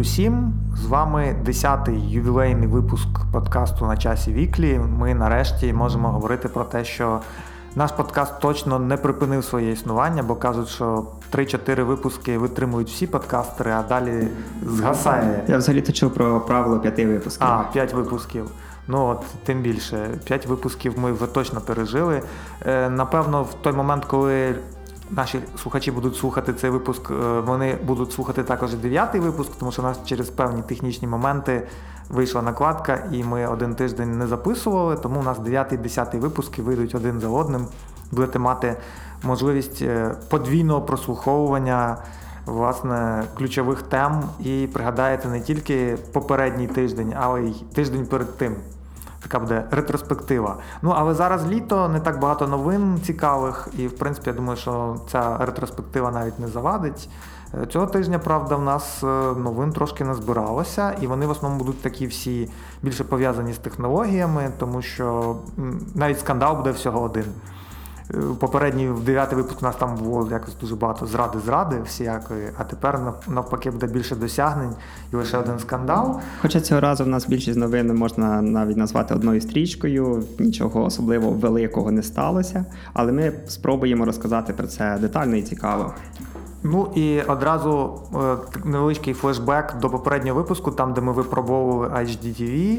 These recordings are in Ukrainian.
Усім! З вами 10-й ювілейний випуск подкасту на часі Weekly. Ми нарешті можемо говорити про те, що наш подкаст точно не припинив своє існування, бо кажуть, що 3-4 випуски витримують всі подкастери, а далі згасає. Я взагалі то чув про правило п'яти випусків. А, 5 випусків. Ну от тим більше, 5 випусків ми вже точно пережили. Е, напевно, в той момент, коли наші слухачі будуть слухати цей випуск, е, вони будуть слухати також дев'ятий випуск, тому що у нас через певні технічні моменти вийшла накладка, і ми один тиждень не записували. Тому у нас дев'ятий, десятий випуски вийдуть один за одним. Будете мати можливість е, подвійного прослуховування власне ключових тем і пригадаєте не тільки попередній тиждень, але й тиждень перед тим. Така буде ретроспектива. Ну, але зараз літо, не так багато новин цікавих, і в принципі, я думаю, що ця ретроспектива навіть не завадить. Е, цього тижня, правда, в нас е, новин трошки не збиралося, і вони в основному будуть такі всі більше пов'язані з технологіями, тому що навіть скандал буде всього один. Попередній в дев'ятий випуск у нас там було якось дуже багато зради-зради всіякої, а тепер навпаки буде більше досягнень і лише один скандал. Хоча цього разу в нас більшість новин можна навіть назвати одною стрічкою, нічого особливо великого не сталося, але ми спробуємо розказати про це детально і цікаво. Ну і одразу е, невеличкий флешбек до попереднього випуску, там де ми випробовували HDTV.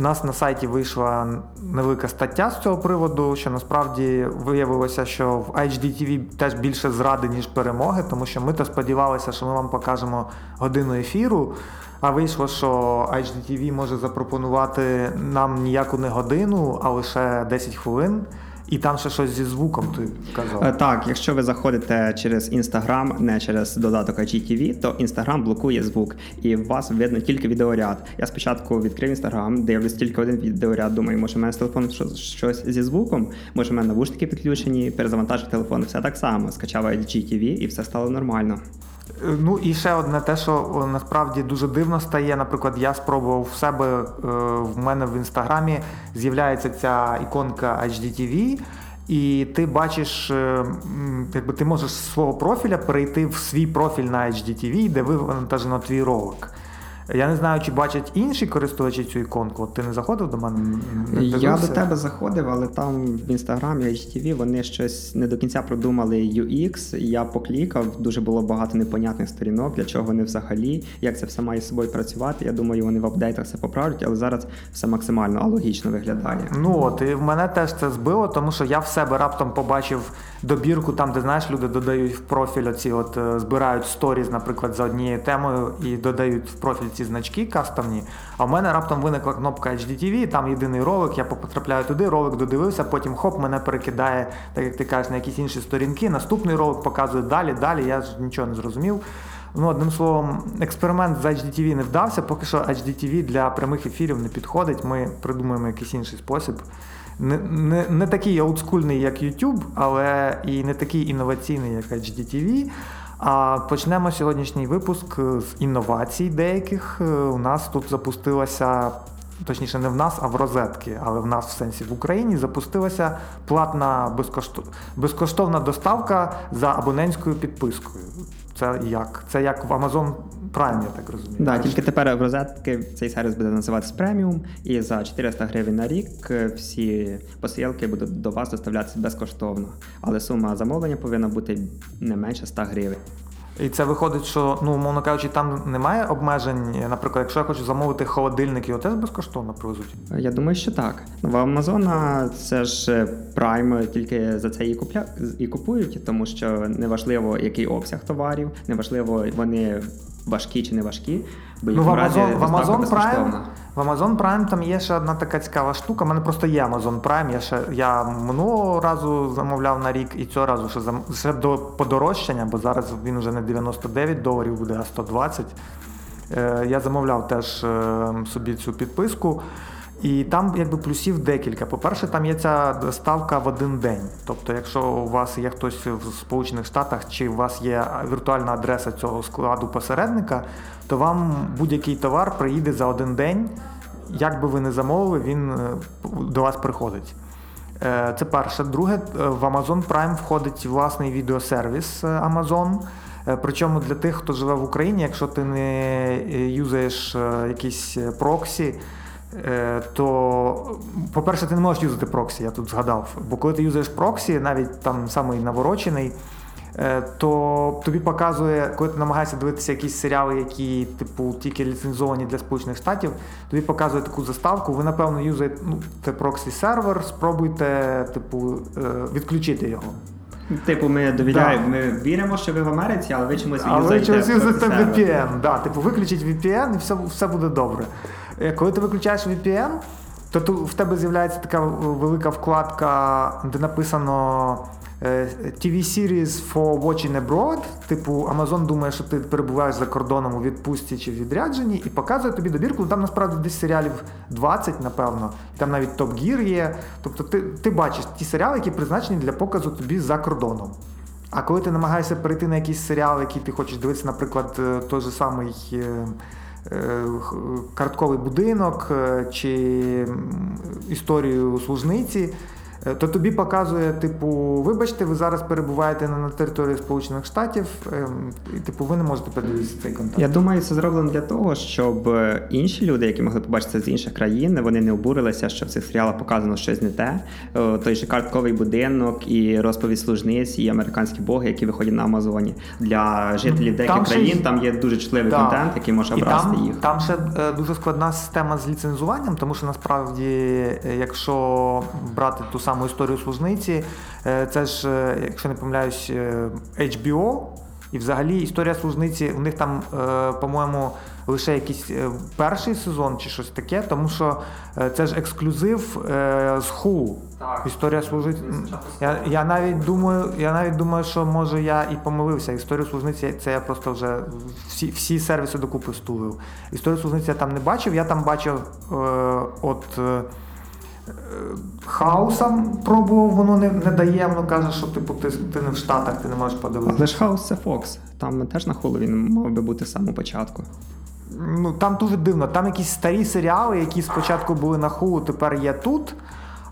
У нас на сайті вийшла невелика стаття з цього приводу, що насправді виявилося, що в HDTV теж більше зради, ніж перемоги, тому що ми то сподівалися, що ми вам покажемо годину ефіру. А вийшло, що HDTV може запропонувати нам ніяку не годину, а лише 10 хвилин. І там ще щось зі звуком ти казав. Е, так, якщо ви заходите через Інстаграм, не через додаток IGTV, то Інстаграм блокує звук, і у вас видно тільки відеоряд. Я спочатку відкрив Інстаграм, дивлюсь тільки один відеоряд. Думаю, може, у мене з телефоном щось зі звуком, може, у мене навушники підключені, перезавантажив телефон. Все так само. Скачав IGTV і все стало нормально. Ну і ще одне те, що насправді дуже дивно стає. Наприклад, я спробував в себе е, в мене в інстаграмі з'являється ця іконка HDTV, і ти бачиш, е, якби ти можеш з свого профіля перейти в свій профіль на HDTV, де вивантажено твій ролик. Я не знаю, чи бачать інші користувачі цю іконку. От ти не заходив до мене? Я до тебе заходив, але там в інстаграмі HTV вони щось не до кінця продумали UX. Я поклікав, дуже було багато непонятних сторінок, для чого вони взагалі, як це все має з собою працювати. Я думаю, вони в апдейтах все поправлять, але зараз все максимально алогічно виглядає. Ну от і в мене теж це збило, тому що я в себе раптом побачив добірку, там де знаєш, люди додають в профіль оці, от е, збирають сторіз, наприклад, за однією темою і додають в профіль ці значки кастомні. А в мене раптом виникла кнопка HDTV, там єдиний ролик, я потрапляю туди, ролик додивився, потім хоп, мене перекидає, так як ти кажеш, на якісь інші сторінки. Наступний ролик показує далі, далі, я ж нічого не зрозумів. Ну, Одним словом, експеримент з HDTV не вдався, поки що HDTV для прямих ефірів не підходить. Ми придумаємо якийсь інший спосіб. Не не, не такий олдскульний, як YouTube, але і не такий інноваційний, як HDTV. А почнемо сьогоднішній випуск з інновацій деяких. У нас тут запустилася, точніше, не в нас, а в розетки, але в нас в сенсі в Україні запустилася платна безкоштовна доставка за абонентською підпискою. Це як? Це як в Amazon Prime, я так розумію. Да, тільки тепер в розетки цей сервіс буде називатися преміум, і за 400 гривень на рік всі посилки будуть до вас доставлятися безкоштовно. Але сума замовлення повинна бути не менше 100 гривень. І це виходить, що ну, мовно кажучи, там немає обмежень. Наприклад, якщо я хочу замовити холодильник, його теж безкоштовно привезуть? Я думаю, що так. В Амазона це ж прайм тільки за це і купля і купують, тому що неважливо, який обсяг товарів, неважливо, вони важкі чи не важкі. Бо ну, в Amazon, в Amazon Prime в Amazon Prime там є ще одна така цікава штука. У мене просто є Amazon Prime. Я ще я минулого разу замовляв на рік і цього разу ще зам... ще до подорожчання, бо зараз він вже не 99 доларів буде, а 120. Е, Я замовляв теж е, собі цю підписку. І там якби плюсів декілька. По-перше, там є ця доставка в один день. Тобто, якщо у вас є хтось в Сполучених Штатах, чи у вас є віртуальна адреса цього складу посередника, то вам будь-який товар приїде за один день. Як би ви не замовили, він е, до вас приходить. Е, це перше. Друге, е, в Amazon Prime входить власний відеосервіс Amazon. Причому для тих, хто живе в Україні, якщо ти не юзаєш якісь проксі, то, по-перше, ти не можеш юзати проксі, я тут згадав. Бо коли ти юзаєш проксі, навіть там самий наворочений, Е, то тобі показує, коли ти намагаєшся дивитися якісь серіали, які типу тільки ліцензовані для Сполучених Штатів, тобі показує таку заставку. Ви, напевно, юзаєте ну, проксі сервер, спробуйте, типу, е, відключити його. Типу, ми довіряємо, да. ми віримо, що ви в Америці, але ви чомусь але ви чомусь юзаєте VPN. Да, Типу, виключіть VPN і все все буде добре. Е, коли ти виключаєш VPN, то в тебе з'являється така велика вкладка, де написано. Е, TV series for watching abroad, типу Amazon думає, що ти перебуваєш за кордоном у відпустці чи в відрядженні, і показує тобі добірку. Там насправді десь серіалів 20, напевно, там навіть Top Gear є. Тобто ти ти бачиш ті серіали, які призначені для показу тобі за кордоном. А коли ти намагаєшся перейти на якийсь серіал, який ти хочеш дивитися, наприклад, е, той же самий. Е, картковий будинок чи історію служниці, Е, то тобі показує, типу, вибачте, ви зараз перебуваєте на території Сполучених Штатів, ем, і типу, ви не можете подивитися цей контент. Я думаю, це зроблено для того, щоб е, інші люди, які могли побачити з інших країн, вони не обурилися, що в цих серіалах показано щось не те. Е, той же картковий будинок і розповідь служниць, і американські боги, які виходять на Амазоні для жителів деяких там країн. Ще... Там є дуже чутливий да. контент, який може образити там, їх. Там ще дуже складна система з ліцензуванням, тому що насправді, якщо брати ту саму саму історію служниці. Е, це ж, е, якщо не помиляюсь, е, HBO. І взагалі історія служниці, у них там, по-моєму, лише якийсь перший сезон чи щось таке, тому що це ж ексклюзив з Ху. Історія служниці. Я я навіть думаю, я навіть думаю, що може я і помилився. Історію служниці це я просто вже всі всі сервіси докупи стулив. Історію служниці я там не бачив, я там бачив е, от. Хаусом пробував, воно не не дає, воно каже, що типу, ти ти не в Штатах, ти не можеш подивитися. Але ж хаус це Фокс. Там теж на Hulu він мав би бути з самого початку. Ну, Там дуже дивно. Там якісь старі серіали, які спочатку були на Hulu, тепер є тут.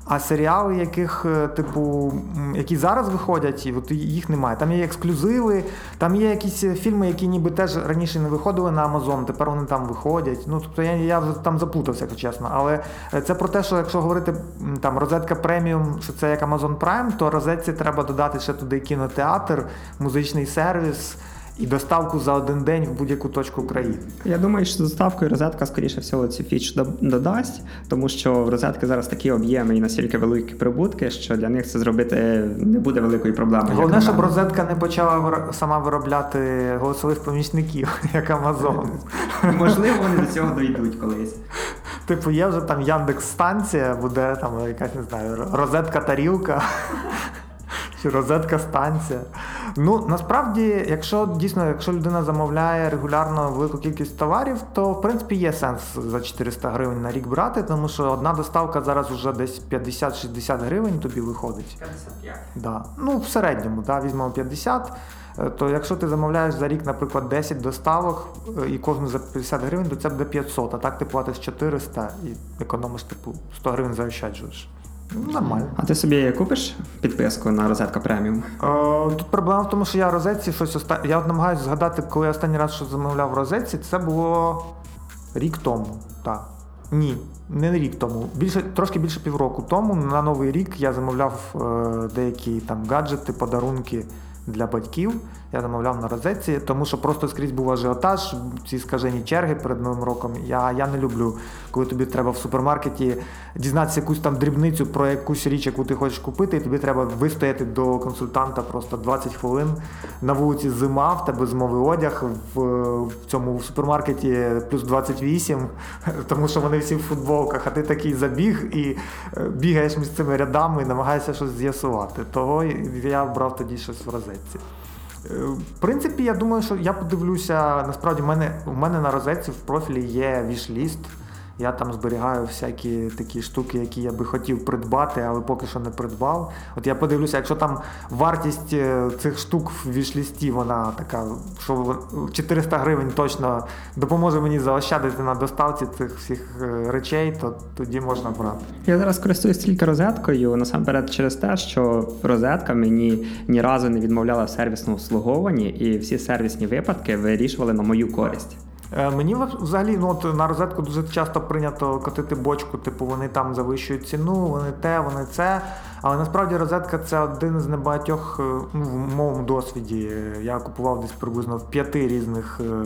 А серіали, яких, е, типу, які зараз виходять, і от їх немає. Там є ексклюзиви, там є якісь фільми, які ніби теж раніше не виходили на Амазон, тепер вони там виходять. Ну, тобто я я там заплутався, якщо чесно. Але е, це про те, що якщо говорити там розетка преміум, що це як Amazon Prime, то розетці треба додати ще туди кінотеатр, музичний сервіс і доставку за один день в будь-яку точку країни. Я думаю, що доставкою розетка, скоріше всього, цю фіч додасть, тому що в розетки зараз такі об'єми і настільки великі прибутки, що для них це зробити не буде великої проблеми. Головне, щоб розетка не почала сама виробляти голосових помічників, як Амазон. Можливо, вони до цього дійдуть колись. Типу, є вже там Яндекс станція, буде там якась не знаю, розетка тарілка чи розетка станція. Ну насправді, якщо дійсно, якщо людина замовляє регулярно велику кількість товарів, то в принципі є сенс за 400 гривень на рік брати, тому що одна доставка зараз вже десь 50-60 гривень тобі виходить. 55. Да. Ну, в середньому, да, візьмемо 50. Е, то якщо ти замовляєш за рік, наприклад, 10 доставок е, і кожну за 50 гривень, то це буде 500, а так ти платиш 400 і економиш типу 100 гривень заощаджуєш. Нормально. А ти собі купиш підписку на розетка преміум? Е, тут проблема в тому, що я розетці щось оста... Я от намагаюся згадати, коли я останній раз щось замовляв в розетці, це було рік тому. Так. Ні, не рік тому. Більше, Трошки більше півроку тому. На новий рік я замовляв е, деякі там гаджети, подарунки для батьків. Я замовляв на розетці, тому що просто скрізь був ажіотаж, ці скажені черги перед новим роком. Я я не люблю, коли тобі треба в супермаркеті дізнатися якусь там дрібницю про якусь річ, яку ти хочеш купити, і тобі треба вистояти до консультанта просто 20 хвилин. На вулиці зима, в тебе зимовий одяг, в, в цьому супермаркеті плюс 28, тому що вони всі в футболках, а ти такий забіг і е, бігаєш між цими рядами і намагаєшся щось з'ясувати. Того я брав тоді щось в розетці. Е, в принципі, я думаю, що я подивлюся, насправді в мене в мене на розетці в профілі є вішліст. Я там зберігаю всякі такі штуки, які я би хотів придбати, але поки що не придбав. От я подивлюся, якщо там вартість е, цих штук в вішлісті, вона така, що 400 гривень точно допоможе мені заощадити на доставці цих всіх е, речей, то тоді можна брати. Я зараз користуюсь тільки розеткою, насамперед через те, що розетка мені ні разу не відмовляла в сервісному обслуговуванні, і всі сервісні випадки вирішували на мою користь. Е, мені взагалі ну, от на розетку дуже часто прийнято котити бочку, типу вони там завищують ціну, вони те, вони це. Але насправді розетка це один з небагатьох е, ну, в моєму досвіді. Я купував десь приблизно в п'яти різних. Е,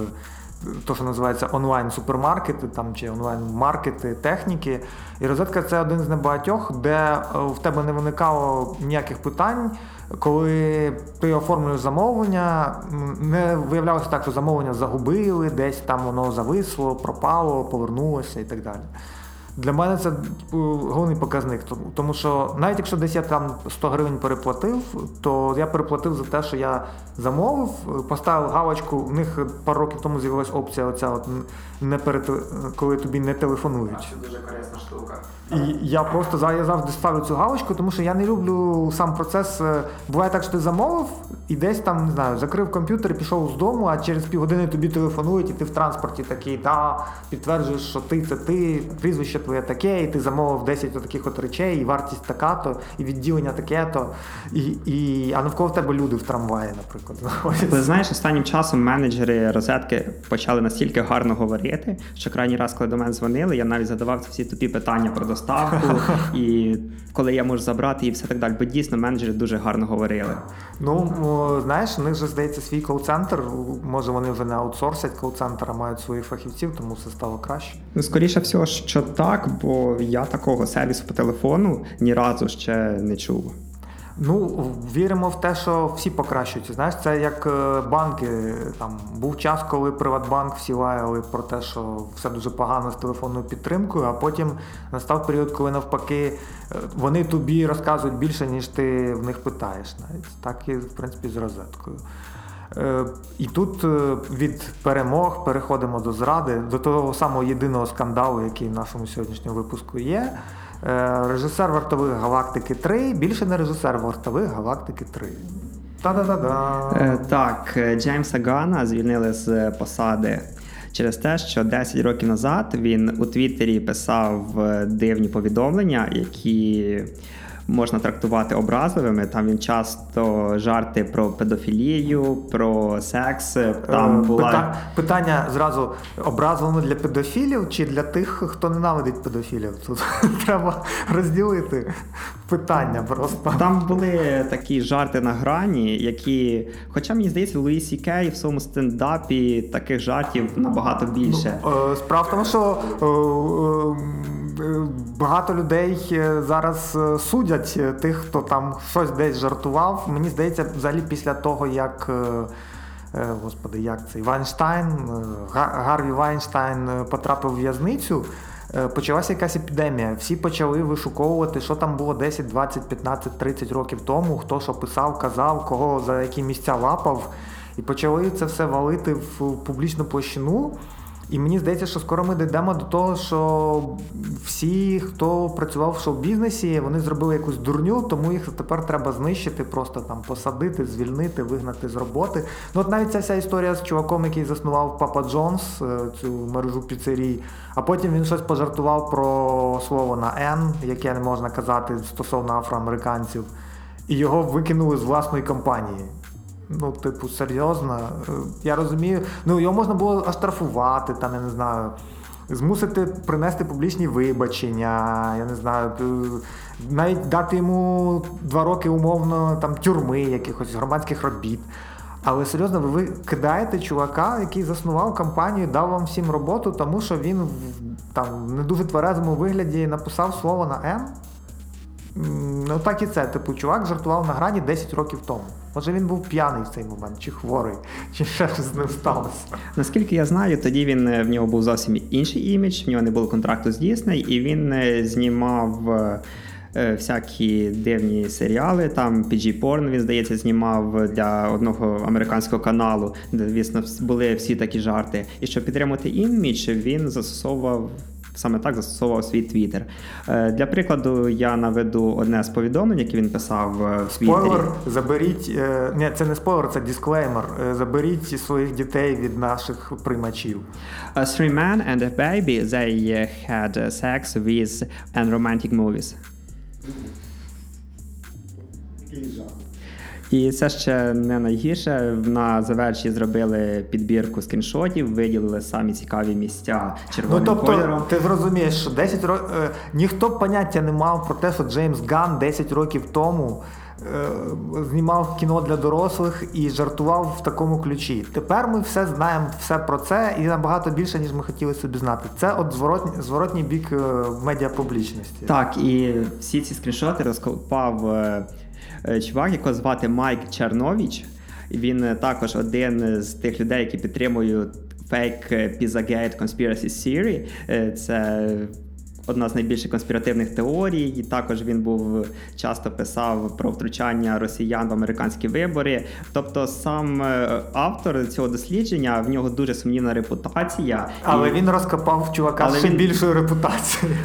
то, що називається онлайн-супермаркети там чи онлайн-маркети техніки. І розетка це один з небагатьох, де в тебе не виникало ніяких питань коли ти оформлюєш замовлення, не виявлялося так, що замовлення загубили, десь там воно зависло, пропало, повернулося і так далі. Для мене це типу, головний показник, тому що навіть якщо десь я там 100 гривень переплатив, то я переплатив за те, що я замовив, поставив галочку, в них пару років тому з'явилася опція, оця от не перед коли тобі не телефонують. Це дуже корисна штука. І я просто я завжди ставлю цю галочку, тому що я не люблю сам процес. Е, буває так, що ти замовив і десь там не знаю, закрив комп'ютер, і пішов з дому, а через півгодини тобі телефонують, і ти в транспорті такий, да, підтверджуєш, що ти це ти, прізвище твоє таке, і ти замовив 10 таких от речей, і вартість така-то, і відділення таке-то. І, і, А навколо тебе люди в трамваї, наприклад. Ви знаєш, останнім часом менеджери розетки почали настільки гарно говорити, що крайній раз, коли до мене дзвонили, я навіть задавав всі тупі питання про доставку і коли я можу забрати і все так далі. Бо дійсно менеджери дуже гарно говорили. Ну знаєш, у них вже здається свій кол-центр. Може вони вже не аутсорсять кол-центр, а мають своїх фахівців, тому все стало краще. Ну скоріше всього, що так, бо я такого сервісу по телефону ні разу ще не чув. Ну, віримо в те, що всі покращуються. Знаєш, це як е, банки. Там був час, коли Приватбанк всі лаяли про те, що все дуже погано з телефонною підтримкою, а потім настав період, коли навпаки е, вони тобі розказують більше, ніж ти в них питаєш. Навіть так і в принципі з розеткою. Е, і тут від перемог переходимо до зради, до того самого єдиного скандалу, який в нашому сьогоднішньому випуску є. Е, режисер вартових галактики 3, більше не режисер вартових галактики 3. Та-да-да-да. Е, так, Джеймса Гана звільнили з посади через те, що 10 років назад він у Твіттері писав дивні повідомлення, які можна трактувати образливими. Там він часто жарти про педофілію, про секс. Там е, була Пита... питання зразу образливими для педофілів чи для тих, хто ненавидить педофілів. Тут треба розділити питання просто. Там були такі жарти на грані, які, хоча мені здається, Луї Сі Кей в своєму стендапі таких жартів набагато більше. Ну, справа в тому, що е, багато людей зараз судять судять е, тих, хто там щось десь жартував. Мені здається, взагалі після того, як. Е, е, господи, як цей Вайнштайн, Гарві Вайнштайн потрапив в в'язницю, почалася якась епідемія. Всі почали вишуковувати, що там було 10, 20, 15, 30 років тому, хто що писав, казав, кого за які місця лапав. І почали це все валити в публічну площину. І мені здається, що скоро ми дійдемо до того, що всі, хто працював в шоу-бізнесі, вони зробили якусь дурню, тому їх тепер треба знищити, просто там посадити, звільнити, вигнати з роботи. Ну от навіть ця вся історія з чуваком, який заснував Папа Джонс, е, цю мережу піцерій, а потім він щось пожартував про слово на Н, яке не можна казати стосовно афроамериканців, і його викинули з власної компанії. Ну, типу, серйозно. Е, я розумію, ну його можна було оштрафувати, там, я не знаю, змусити принести публічні вибачення, я не знаю, навіть дати йому два роки умовно там тюрми, якихось громадських робіт. Але серйозно, ви кидаєте чувака, який заснував компанію, дав вам всім роботу, тому що він в не дуже тверезому вигляді написав слово на М. Ну так і це. Типу, чувак жартував на грані 10 років тому. Може він був п'яний в цей момент, чи хворий, чи ще щось з ним сталося. Наскільки я знаю, тоді він е, в нього був зовсім інший імідж, в нього не було контракту з Дісней, і він е, знімав. Е, всякі дивні серіали, там PG Porn, він здається, знімав для одного американського каналу, де звісно були всі такі жарти. І щоб підтримати імідж, він застосовував саме так застосовував свій твіттер. Е, Для прикладу, я наведу одне з повідомлень, яке він писав е, в Твіттері. Спойлер, заберіть. е, Ні, це не спойлер, це дисклеймер. Заберіть своїх дітей від наших приймачів. A three men and a baby, they had sex with and romantic movies. І це ще не найгірше. На заверші зробили підбірку скріншотів, виділили самі цікаві місця Ну червоним тобто, кольором. ти зрозумієш, що 10 років ніхто б поняття не мав про те, що Джеймс Ган 10 років тому е, знімав кіно для дорослих і жартував в такому ключі. Тепер ми все знаємо все про це і набагато більше, ніж ми хотіли собі знати. Це от зворотній, зворотній бік е, медіапублічності. Так, і всі ці скріншоти розкопав е, е, чувак, якого звати Майк Черновіч. Він е, також один з тих людей, які підтримують Fake Pizzagate Conspiracy Theory. Е, Це одна з найбільших конспіративних теорій. І також він був часто писав про втручання росіян в американські вибори. Тобто, сам е, автор цього дослідження в нього дуже сумнівна репутація. Але І- він розкопав чувака Але ще він- більшою репутацією.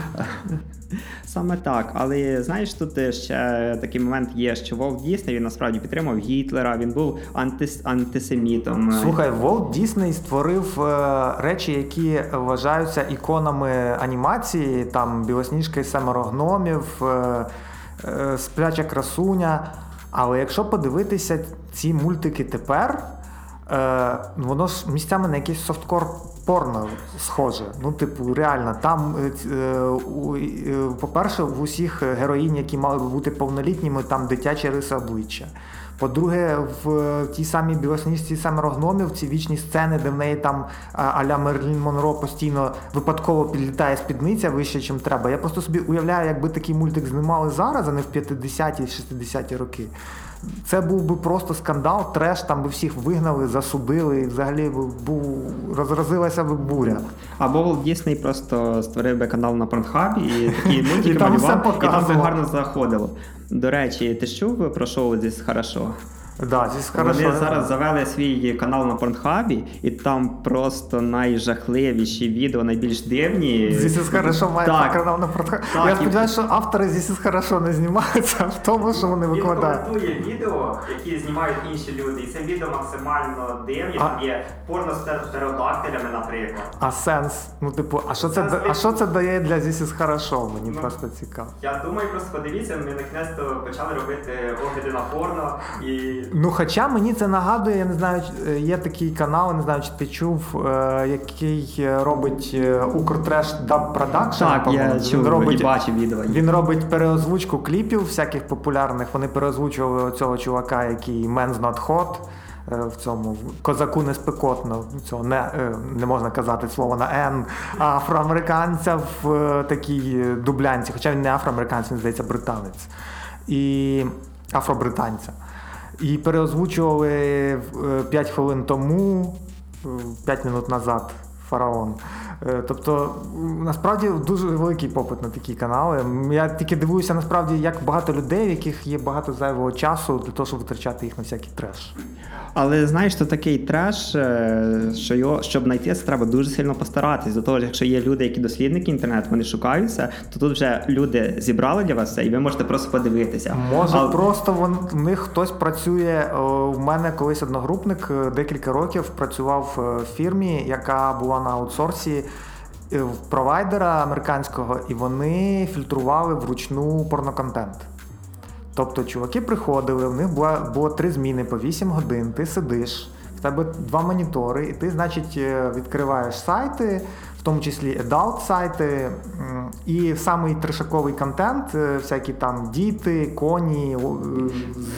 Саме так, але знаєш, тут ще такий момент є, що Волк Дісней він насправді підтримав Гітлера, він був антис- антисемітом. Слухай, Волт Дісней створив е, речі, які вважаються іконами анімації, там Білосніжка і семеро гномів, е, е, Спляча красуня. Але якщо подивитися ці мультики тепер, е, воно ж місцями на якийсь софткор порно схоже. Ну, типу, реально, там, е, е, е, по-перше, в усіх героїнь, які мали би бути повнолітніми, там дитячі риси обличчя. По-друге, в тій самій білосніжці семеро гномів ці вічні сцени, де в неї там аля Мерлін Монро постійно випадково підлітає спідниця вище, чим треба. Я просто собі уявляю, якби такий мультик знімали зараз, а не в 50-ті, 60-ті роки. Це був би просто скандал, треш, там би всіх вигнали, засудили, і взагалі би був розразилася би буря. Або Дісней просто створив би канал на Порнхабі і такі мультики малював, і там би показував. гарно заходило. До речі, ти чув про шоу «Здесь хорошо? Да, здесь хорошо. Вони зараз завели свій канал на Порнхабі, і там просто найжахливіші відео, найбільш дивні. This is хорошо має Так. канал на протокол. Так, Я і- сподіваюся, що автори This is хорошо не знімаються в тому, що вони викладають. коментує відео, які знімають інші люди, і це відео максимально дивні. А- Там є порно з птеродактилями, наприклад. А сенс? Ну, типу, а що це, Сенс а що це дає для This is хорошо? Мені Ну. просто цікаво. Я думаю, просто подивіться, ми наконець-то почали робити огляди на порно і. Ну, хоча мені це нагадує, я не знаю, е, є такий канал, не знаю, чи ти чув, е, який е, робить Укртреш Dub Production. Так, я чув він робить, і бачив відео. Він робить переозвучку кліпів всяких популярних. Вони переозвучували цього чувака, який Men's Not Hot. В цьому козаку не спекотно, цього не, не можна казати слово на Н, афроамериканця в такій дублянці, хоча він не афроамериканець, він здається, британець. І афробританця. І переозвучували 5 хвилин тому, 5 минут назад фараон. Е, Тобто, насправді дуже великий попит на такі канали. Я тільки дивуюся, насправді, як багато людей, в яких є багато зайвого часу для того, щоб витрачати їх на всякий треш. Але знаєш, то такий треш, е, що його щоб знайти, це треба дуже сильно постаратись. До того ж, якщо є люди, які дослідники інтернету, вони шукаються, то тут вже люди зібрали для вас це, і ви можете просто подивитися. Може, А- просто вон, в них хтось працює. В мене колись одногрупник е, декілька років працював в фірмі, яка була на аутсорсі в провайдера американського, і вони фільтрували вручну порноконтент. Тобто, чуваки приходили, в них було, було три зміни по 8 годин, ти сидиш, в тебе два монітори, і ти, значить, е, відкриваєш сайти, тому числі adult сайти, і самий трешаковий контент, е, всякі там діти, коні, е,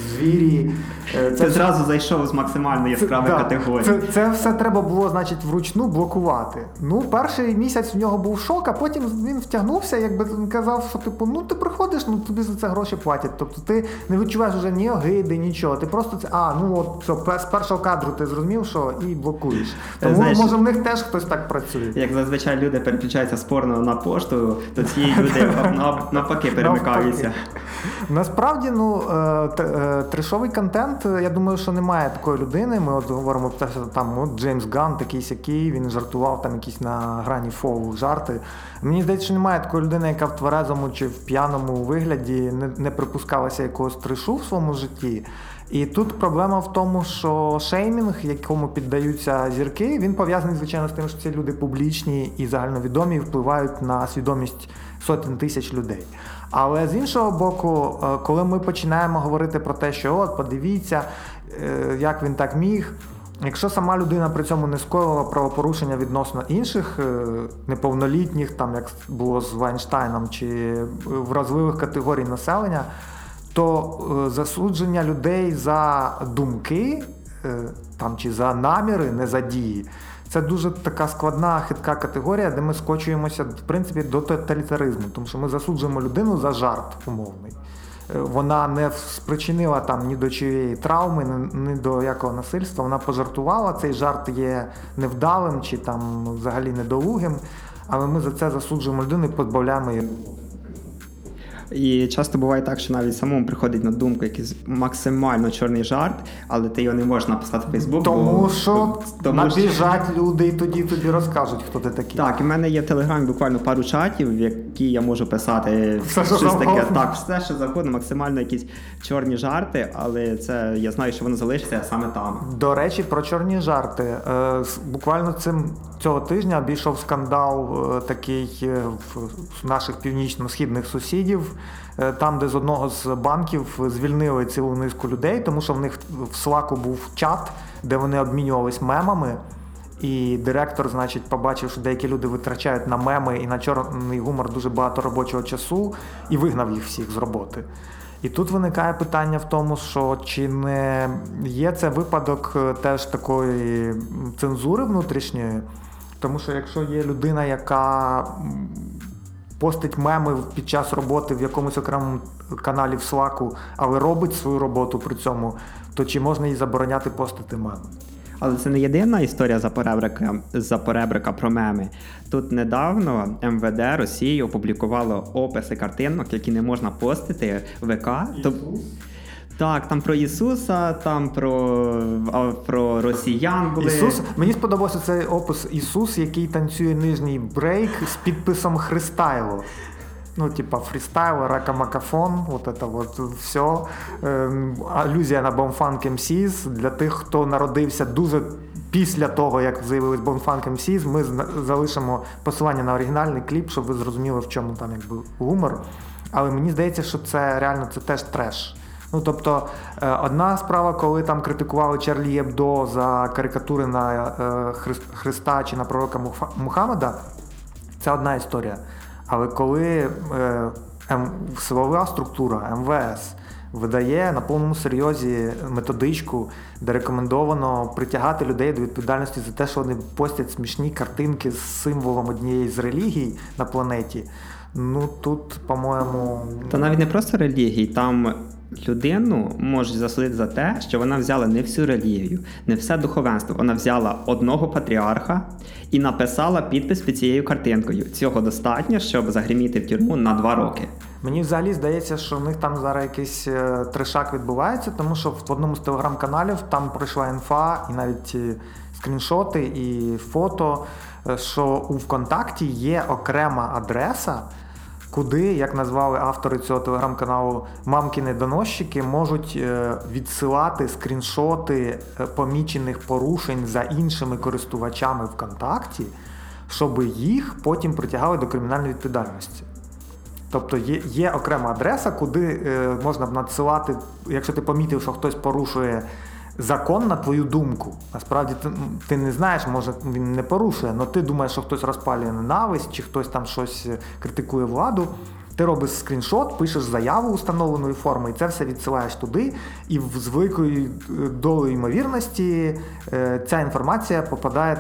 звірі. е, Ти зразу зайшов з максимально яскравої категорії. Це, це все треба було, значить, вручну блокувати. Ну, перший місяць в нього був шок, а потім він втягнувся, якби він казав, що типу, ну ти приходиш, ну тобі за це гроші платять. Тобто ти не відчуваєш вже ні огиди, нічого. Ти просто це, а, ну от все, з першого кадру ти зрозумів, що і блокуєш. Тому Знаєш- може в них теж хтось так працює. Як зазвичай зазвичай люди переключаються з порно на пошту, то ці люди навпаки перемикаються. Насправді, ну е, е, трешовий контент, я думаю, що немає такої людини. Ми от говоримо про те, що там от Джеймс Ган, такий сякий, він жартував там якісь на грані фолу жарти. Мені здається, що немає такої людини, яка в тверезому чи в п'яному вигляді не, не припускалася якогось трешу в своєму житті. І тут проблема в тому, що шеймінг, якому піддаються зірки, він пов'язаний, звичайно, з тим, що ці люди публічні і загальновідомі впливають на свідомість сотень тисяч людей. Але з іншого боку, е, коли ми починаємо говорити про те, що от подивіться, е, як він так міг. Якщо сама людина при цьому не скоїла правопорушення відносно інших е, неповнолітніх, там як було з Вайнштайном, чи вразливих категорій населення, то засудження людей за думки там, чи за наміри, не за дії, це дуже така складна, хитка категорія, де ми скочуємося в принципі до тоталітаризму, тому що ми засуджуємо людину за жарт умовний. Е, вона не спричинила там ні до чиєї травми, ні до якого насильства. Вона пожартувала. Цей жарт є невдалим чи там взагалі недолугим, але ми за це засуджуємо людину і позбавляємо її. І часто буває так, що навіть самому приходить на думку якийсь максимально чорний жарт, але ти його не можеш написати в Фейсбук. Тому бо, що тому набіжать що... люди і тоді тобі розкажуть, хто ти такий. Так, і в мене є в Телеграмі буквально пару чатів, в які я можу писати все, щось що таке. Так, все, що завгодно, максимально якісь чорні жарти, але це я знаю, що воно залишиться саме там. До речі, про чорні жарти. Е, буквально цим цього тижня обійшов скандал е, такий е, в наших північно-східних сусідів. Е, там, де з одного з банків звільнили цілу низку людей, тому що в них в Слаку був чат, де вони обмінювались мемами. І директор, значить, побачив, що деякі люди витрачають на меми і на чорний гумор дуже багато робочого часу, і вигнав їх всіх з роботи. І тут виникає питання в тому, що чи не є це випадок е, теж такої цензури внутрішньої, тому що якщо є людина, яка постить меми під час роботи в якомусь окремому каналі в Слаку, але робить свою роботу при цьому, то чи можна їй забороняти постити меми? Але це не єдина історія за запоребрика про меми. Тут недавно МВД Росії опублікувало описи картинок, які не можна постити в ВК. Так, там про Ісуса, там про про росіян були. Ісус, Мені сподобався цей опис Ісус, який танцює нижній брейк з підписом Христайло. Ну, типа фрістайл, рокамакафон, вот это вот все. Ем, алюзія на Bomfunk MC's. Для тих, хто народився дуже після того, як з'явились Bomfunk MC's, ми залишимо посилання на оригінальний кліп, щоб ви зрозуміли, в чому там якби гумор. Але мені здається, що це реально це теж треш. Ну тобто, е, одна справа, коли там критикували Чарлі Єбдо за карикатури на е, Христа чи на пророка Мухаммеда, це одна історія. Але коли е, силова структура МВС видає на повному серйозі методичку, де рекомендовано притягати людей до відповідальності за те, що вони постять смішні картинки з символом однієї з релігій на планеті, ну тут, по-моєму, та навіть не просто релігій, там людину можуть засудити за те, що вона взяла не всю релігію, не все духовенство. Вона взяла одного патріарха і написала підпис під цією картинкою. Цього достатньо, щоб загриміти в тюрму на два роки. Мені взагалі здається, що в них там зараз якийсь е, трешак відбувається, тому що в одному з телеграм-каналів там пройшла інфа, і навіть е, скріншоти і фото, е, що у ВКонтакті є окрема адреса куди, як назвали автори цього телеграм-каналу, мамкіни доносчики можуть е, відсилати скріншоти е, помічених порушень за іншими користувачами ВКонтакті, щоб їх потім притягали до кримінальної відповідальності. Тобто є є окрема адреса, куди е, можна надсилати, якщо ти помітив, що хтось порушує закон на твою думку. Насправді ти, ти не знаєш, може він не порушує, але ти думаєш, що хтось розпалює ненависть, чи хтось там щось е, критикує владу. Ти робиш скріншот, пишеш заяву установленої форми, і це все відсилаєш туди, і з великою е, долею ймовірності е, ця інформація попадає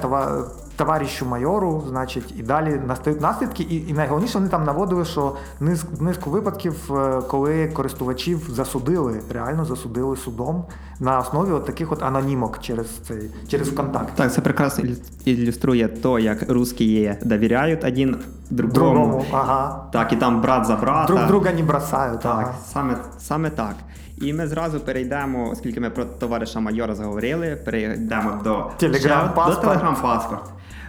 товаришу майору, значить, і далі настають наслідки. І, і найголовніше вони там наводили, що низ, низку випадків, коли користувачів засудили, реально засудили судом на основі от таких от анонімок через цей через ВКонтакт. Так, це прекрасно ілюструє то, як русські довіряють один другому. Другому, ага. Так, і там брат за брата. Друг друга не бросають. Так, ага. саме, саме так. І ми зразу перейдемо, оскільки ми про товариша майора заговорили, перейдемо до Телеграм-паспорт. до телеграм-паспорт.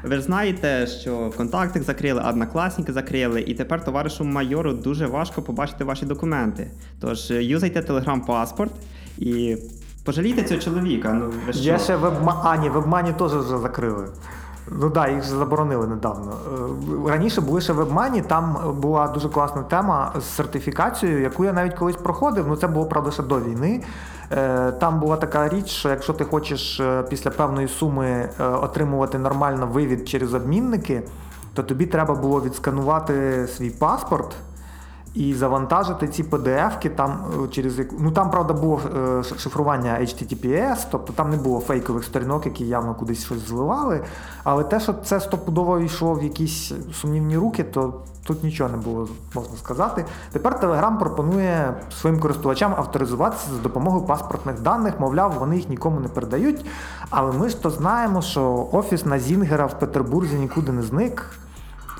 Ви ж знаєте, що ВКонтакти закрили, однокласники закрили, і тепер товаришу майору дуже важко побачити ваші документи. Тож юзайте телеграм-паспорт і пожалійте цього чоловіка. Ну ви що? Є ще вебма... А, ні, вебмані теж вже закрили. Ну так, да, їх ж заборонили недавно. Е, Раніше були ще вебмані, там була дуже класна тема з сертифікацією, яку я навіть колись проходив. Ну це було правда ще до війни. Е, Там була така річ, що якщо ти хочеш е, після певної суми отримувати нормально вивід через обмінники, то тобі треба було відсканувати свій паспорт. І завантажити ці PDF-ки там е, через. Ну там, правда, було е, шифрування HTTPS, тобто там не було фейкових сторінок, які явно кудись щось зливали. Але те, що це стопудово йшло в якісь сумнівні руки, то тут нічого не було, можна сказати. Тепер Telegram пропонує своїм користувачам авторизуватися за допомогою паспортних даних, мовляв, вони їх нікому не передають. Але ми ж то знаємо, що офіс на Зінгера в Петербурзі нікуди не зник.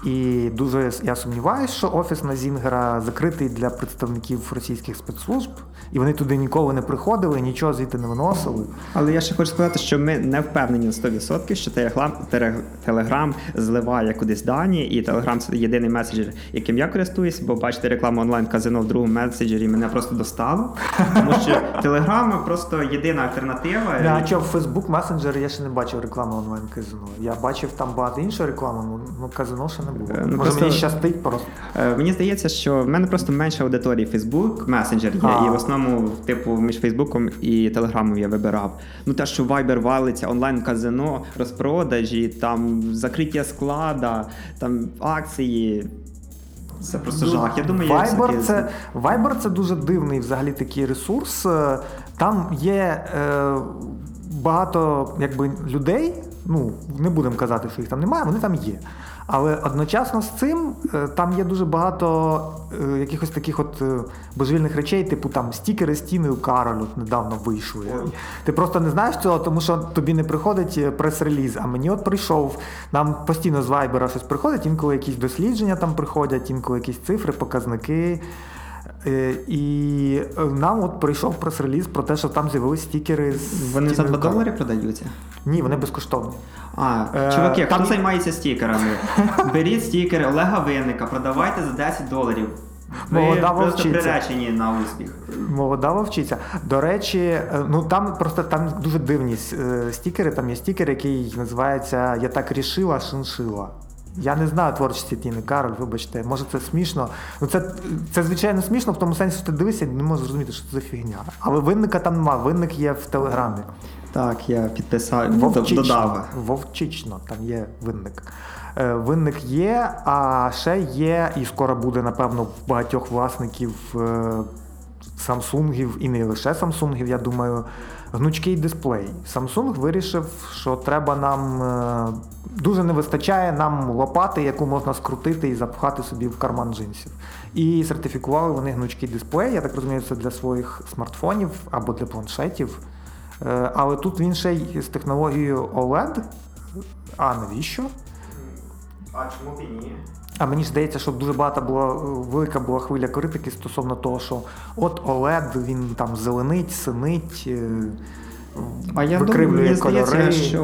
І дуже я сумніваюся, що офіс на Зінгера закритий для представників російських спецслужб, і вони туди ніколи не приходили, нічого звідти не виносили. Але я ще хочу сказати, що ми не впевнені на 100%, що Telegram, Telegram зливає кудись дані, і Telegram це єдиний меседжер, яким я користуюсь, бо бачите рекламу онлайн-казино в другому меседжері мене просто достало. Тому що Telegram просто єдина альтернатива. А що в Facebook Messenger я ще не бачив реклами онлайн-казино. Я бачив там багато іншої реклами, ну казино ще не було. Ну, Може просто- мені щастить просто. Е, Мені здається, що в мене просто менше аудиторії Facebook Messenger є, А. і в основному, типу, між Фейсбуком і Телеграмом я вибирав. Ну те, що Viber валиться, онлайн-казино, розпродажі, там закриття склада, там акції. Це просто жах. Я думаю, Viber все-таки- це, Viber це дуже дивний взагалі такий ресурс. Е, Там є е, багато якби, людей. Ну, не будемо казати, що їх там немає, вони там є. Але одночасно з цим е, там є дуже багато е, якихось таких от е, божевільних речей, типу там стікери з Тіною Кароль от недавно вийшли. Ти просто не знаєш цього, тому що тобі не приходить прес-реліз. А мені от прийшов. Нам постійно з Вайбера щось приходить, інколи якісь дослідження там приходять, інколи якісь цифри, показники. Е, І е, нам от прийшов прес-реліз про те, що там з'явились стікери з Вони за 2 Кароль. долари продаються. Ні, вони безкоштовні. А, Е, чуваки, там хто є- займається стікерами? Беріть стікери Олега Винника, продавайте за 10 доларів. Ви Молода просто приречені на успіх. Молода вовчиця. До речі, ну там просто там дуже дивні стікери. Там є стікер, який називається Я так рішила, шиншила. Я не знаю творчості Тіни Кароль, вибачте, може це смішно. Ну це, це звичайно смішно, в тому сенсі, що ти дивишся і не можеш зрозуміти, що це за фігня. Але винника там нема, винник є в телеграмі. Так, я підписав, Вовчично. додав. Вовчично, там є винник. Е, Винник є, а ще є, і скоро буде, напевно, багатьох власників е, Самсунгів і не лише Самсунгів, я думаю, гнучкий дисплей. Samsung вирішив, що треба нам е, дуже не вистачає нам лопати, яку можна скрутити і запхати собі в карман джинсів. І сертифікували вони гнучкий дисплей. Я так розумію, це для своїх смартфонів або для планшетів. Е, Але тут він ще й з технологією OLED. А навіщо? А чому б і ні? А мені здається, що дуже багато була велика була хвиля критики стосовно того, що от OLED він там зеленить, синить, е, А я думаю, мені здається, кольори. що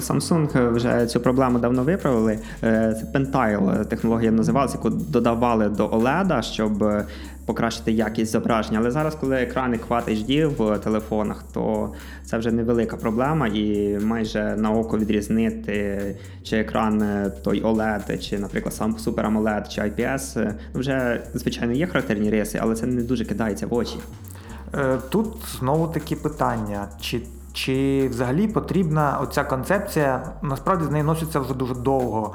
Samsung вже цю проблему давно виправили. Е, Це Pentile технологія називалася, яку додавали до OLED, щоб е, покращити якість зображення. Але зараз, коли екрани Quad HD в телефонах, то це вже невелика проблема, і майже на око відрізнити, чи екран е, той OLED, чи, наприклад, сам Super AMOLED, чи IPS, е, вже звичайно є характерні риси, але це не дуже кидається в очі. Е, Тут знову такі питання. Чи, чи взагалі потрібна оця концепція? Насправді з нею носиться вже дуже довго.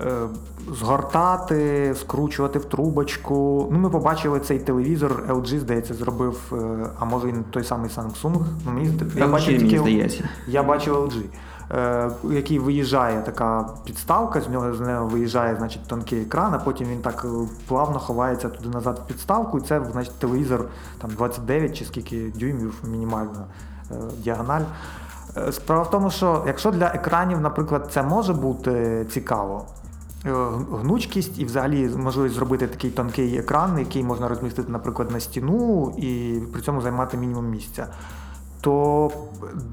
Е, Згортати, скручувати в трубочку. Ну, ми побачили цей телевізор, LG, здається, зробив, е, а може він той самий Samsung. Ну, мені, зда- я LG, бачив мені тільки- здається. Я бачив LG. е, який виїжджає така підставка, з нього з нього виїжджає значить, тонкий екран, а потім він так плавно ховається туди назад в підставку, і це значить, телевізор там 29 чи скільки дюймів мінімальна діагональ. Справа в тому, що якщо для екранів, наприклад, це може бути цікаво, гнучкість і взагалі можливість зробити такий тонкий екран, який можна розмістити, наприклад, на стіну і при цьому займати мінімум місця. То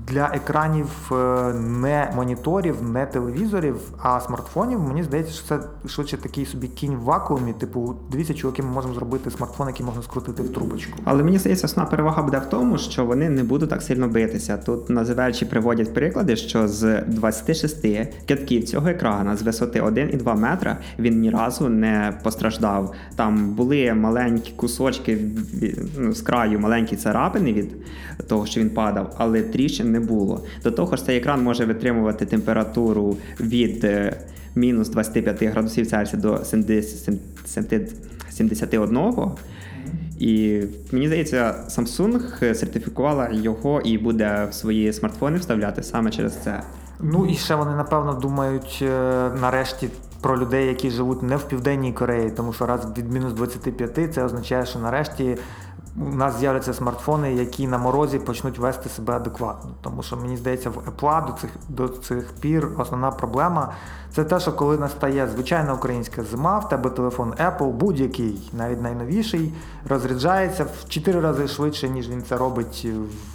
для екранів е, не моніторів, не телевізорів, а смартфонів, мені здається, що це швидше такий собі кінь в вакуумі. Типу, дивіться, чуваки, ми можемо зробити смартфон, який можна скрутити в трубочку. Але мені здається, основна перевага буде в тому, що вони не будуть так сильно битися. Тут називаючи приводять приклади, що з 26 китків цього екрана з висоти 1,2 метра він ні разу не постраждав. Там були маленькі кусочки ну, з краю, маленькі царапини від того, що він падав, але тріщин не було. До того ж, цей екран може витримувати температуру від е, мінус 25 градусів Цельсія до 70 71. І мені здається, Samsung сертифікувала його і буде в свої смартфони вставляти саме через це. Ну і ще вони напевно думають е, нарешті про людей, які живуть не в південній Кореї, тому що раз від мінус 25 це означає, що нарешті у нас з'являться смартфони, які на морозі почнуть вести себе адекватно. Тому що мені здається, в Apple до цих до цих пір основна проблема це те, що коли настає звичайна українська зима, в тебе телефон Apple, будь-який, навіть найновіший, розряджається в 4 рази швидше, ніж він це робить в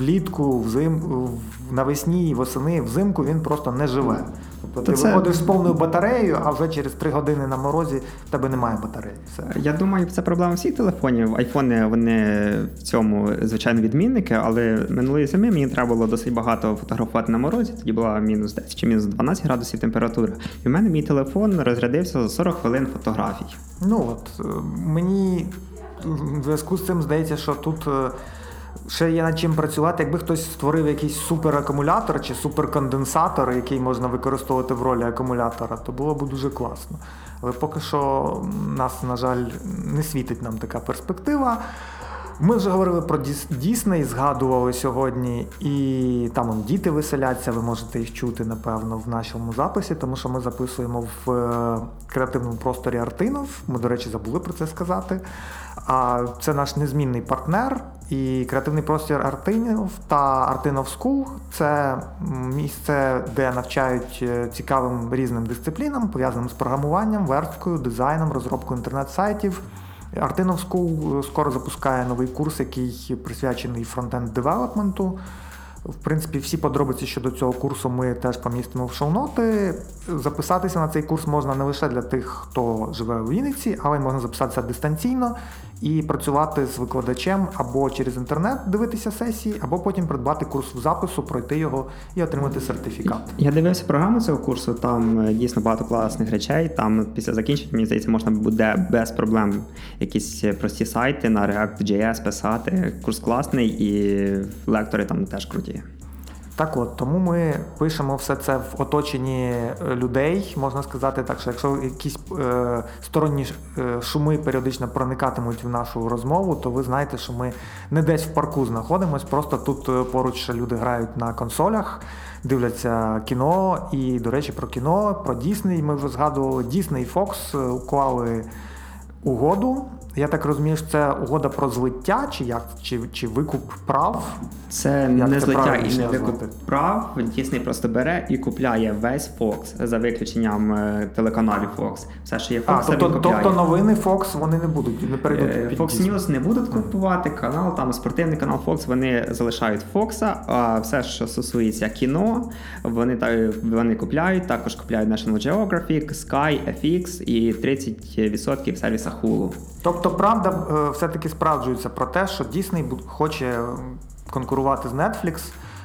влітку, взим, навесні, восени, взимку він просто не живе. Тобто То ти це- виходиш з повною батареєю, а вже через 3 години на морозі в тебе немає батареї. Все. Я думаю, це проблема всіх телефонів. Айфони вони в цьому звичайно відмінники, але минулої зими мені треба було досить багато фотографувати на морозі. Тоді була мінус 10 чи мінус 12 градусів температура. І в мене мій телефон розрядився за 40 хвилин фотографій. Ну от е, мені в зв'язку з цим здається, що тут е, ще є над чим працювати. Якби хтось створив якийсь суперакумулятор чи суперконденсатор, який можна використовувати в ролі акумулятора, то було б дуже класно. Але поки що нас, на жаль, не світить нам така перспектива. Ми вже говорили про Діс- Дісней, згадували сьогодні, і там он, діти веселяться, ви можете їх чути, напевно, в нашому записі, тому що ми записуємо в е, креативному просторі Артинов. Ми, до речі, забули про це сказати. А це наш незмінний партнер. І креативний простір Артинов та Артинов School – це місце, де навчають е, цікавим різним дисциплінам, пов'язаним з програмуванням, версткою, дизайном, розробкою інтернет-сайтів. Artinov School скоро запускає новий курс, який присвячений фронтенд девелопменту. В принципі, всі подробиці щодо цього курсу ми теж помістимо в шоу-ноти. Записатися на цей курс можна не лише для тих, хто живе у Вінниці, але й можна записатися дистанційно і працювати з викладачем або через інтернет дивитися сесії, або потім придбати курс в запису, пройти його і отримати сертифікат. Я дивився програму цього курсу, там е, дійсно багато класних речей. Там після закінчення, мені здається, можна буде без проблем якісь прості сайти на React.js писати. Курс класний і лектори там теж круті. Так от, тому ми пишемо все це в оточенні е, людей, можна сказати так, що якщо якісь е, сторонні е, шуми періодично проникатимуть в нашу розмову, то ви знаєте, що ми не десь в парку знаходимось, просто тут е, поруч люди грають на консолях, дивляться кіно. І, до речі, про кіно, про Дісней ми вже згадували. Дісней Фокс уклали угоду. Я так розумію, що це угода про злиття, чи як, чи, чи викуп прав. Це Як не це злиття і не викуп прав. Дійсний просто бере і купляє весь Fox за виключенням е, телеканалів Fox. Все, що є Fox, А, він тобто, купляє. тобто новини Fox вони не будуть, не перейдуть Е, під Fox Disney. News не будуть купувати канал, там спортивний канал Fox, вони залишають Fox, а все, що стосується кіно, вони та вони купляють, також купляють National Geographic, Sky, FX і 30% сервіса Hulu. Тобто, правда е, все-таки справджується про те, що бу- хоче конкурувати з Netflix.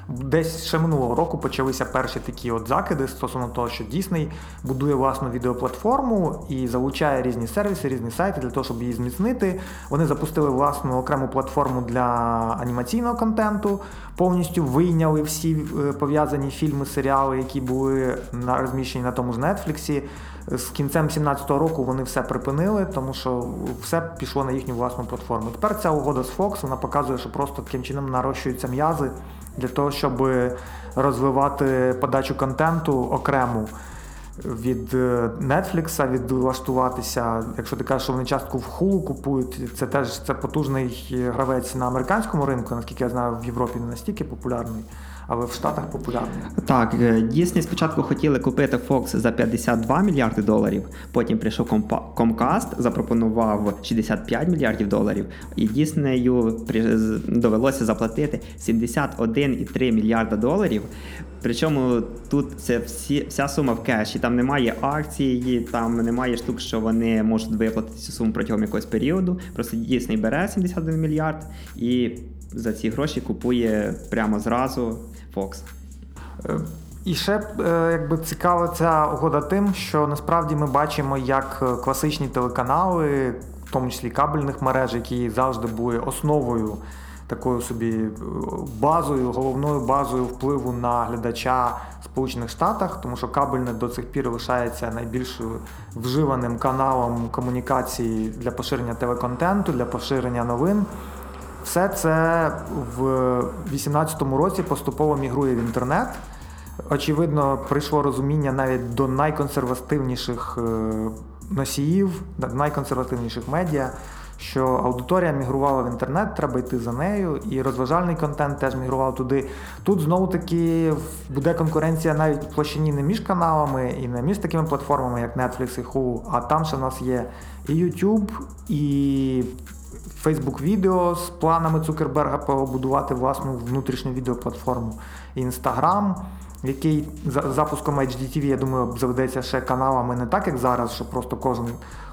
Десь ще минулого року почалися перші такі от закиди стосовно того, що Disney будує власну відеоплатформу і залучає різні сервіси, різні сайти для того, щоб її зміцнити. Вони запустили власну окрему платформу для анімаційного контенту, повністю вийняли всі е, пов'язані фільми, серіали, які були розміщені на тому ж Netflix. З кінцем 17-го року вони все припинили, тому що все пішло на їхню власну платформу. Тепер ця угода з Fox вона показує, що просто таким чином нарощуються м'язи для того, щоб розвивати подачу контенту окрему від е, Netflix відлаштуватися. Якщо ти кажеш, що вони частку в Hulu купують, це теж це потужний гравець на американському ринку, наскільки я знаю, в Європі не настільки популярний але в Штатах популярний. Так, Дісней спочатку хотіли купити Fox за 52 мільярди доларів. Потім прийшов Comcast, запропонував 65 мільярдів доларів, і Діснею довелося заплатити 71,3 мільярда доларів. Причому тут це всі, вся сума в кеші. Там немає акції, там немає штук, що вони можуть виплатити цю суму протягом якогось періоду. Просто Дісней бере 71 мільярд і за ці гроші купує прямо зразу Fox. Е, і ще е, якби цікава ця угода тим, що насправді ми бачимо, як е, класичні телеканали, в тому числі кабельних мереж, які завжди були основою, такою собі базою, головною базою впливу на глядача Сполучених Штатах, тому що кабельне до цих пір лишається найбільш вживаним каналом комунікації для поширення телеконтенту, для поширення новин. Все це в 2018 році поступово мігрує в інтернет. Очевидно, прийшло розуміння навіть до найконсервативніших е, носіїв, найконсервативніших медіа, що аудиторія мігрувала в інтернет, треба йти за нею, і розважальний контент теж мігрував туди. Тут знову таки буде конкуренція навіть в площині не між каналами і не між такими платформами, як Netflix і Hulu, а там ще в нас є і YouTube, і Facebook відео з планами Цукерберга побудувати власну внутрішню відеоплатформу. Інстаграм, який за запуском HDTV, я думаю, заведеться ще каналами не так, як зараз, що просто кожен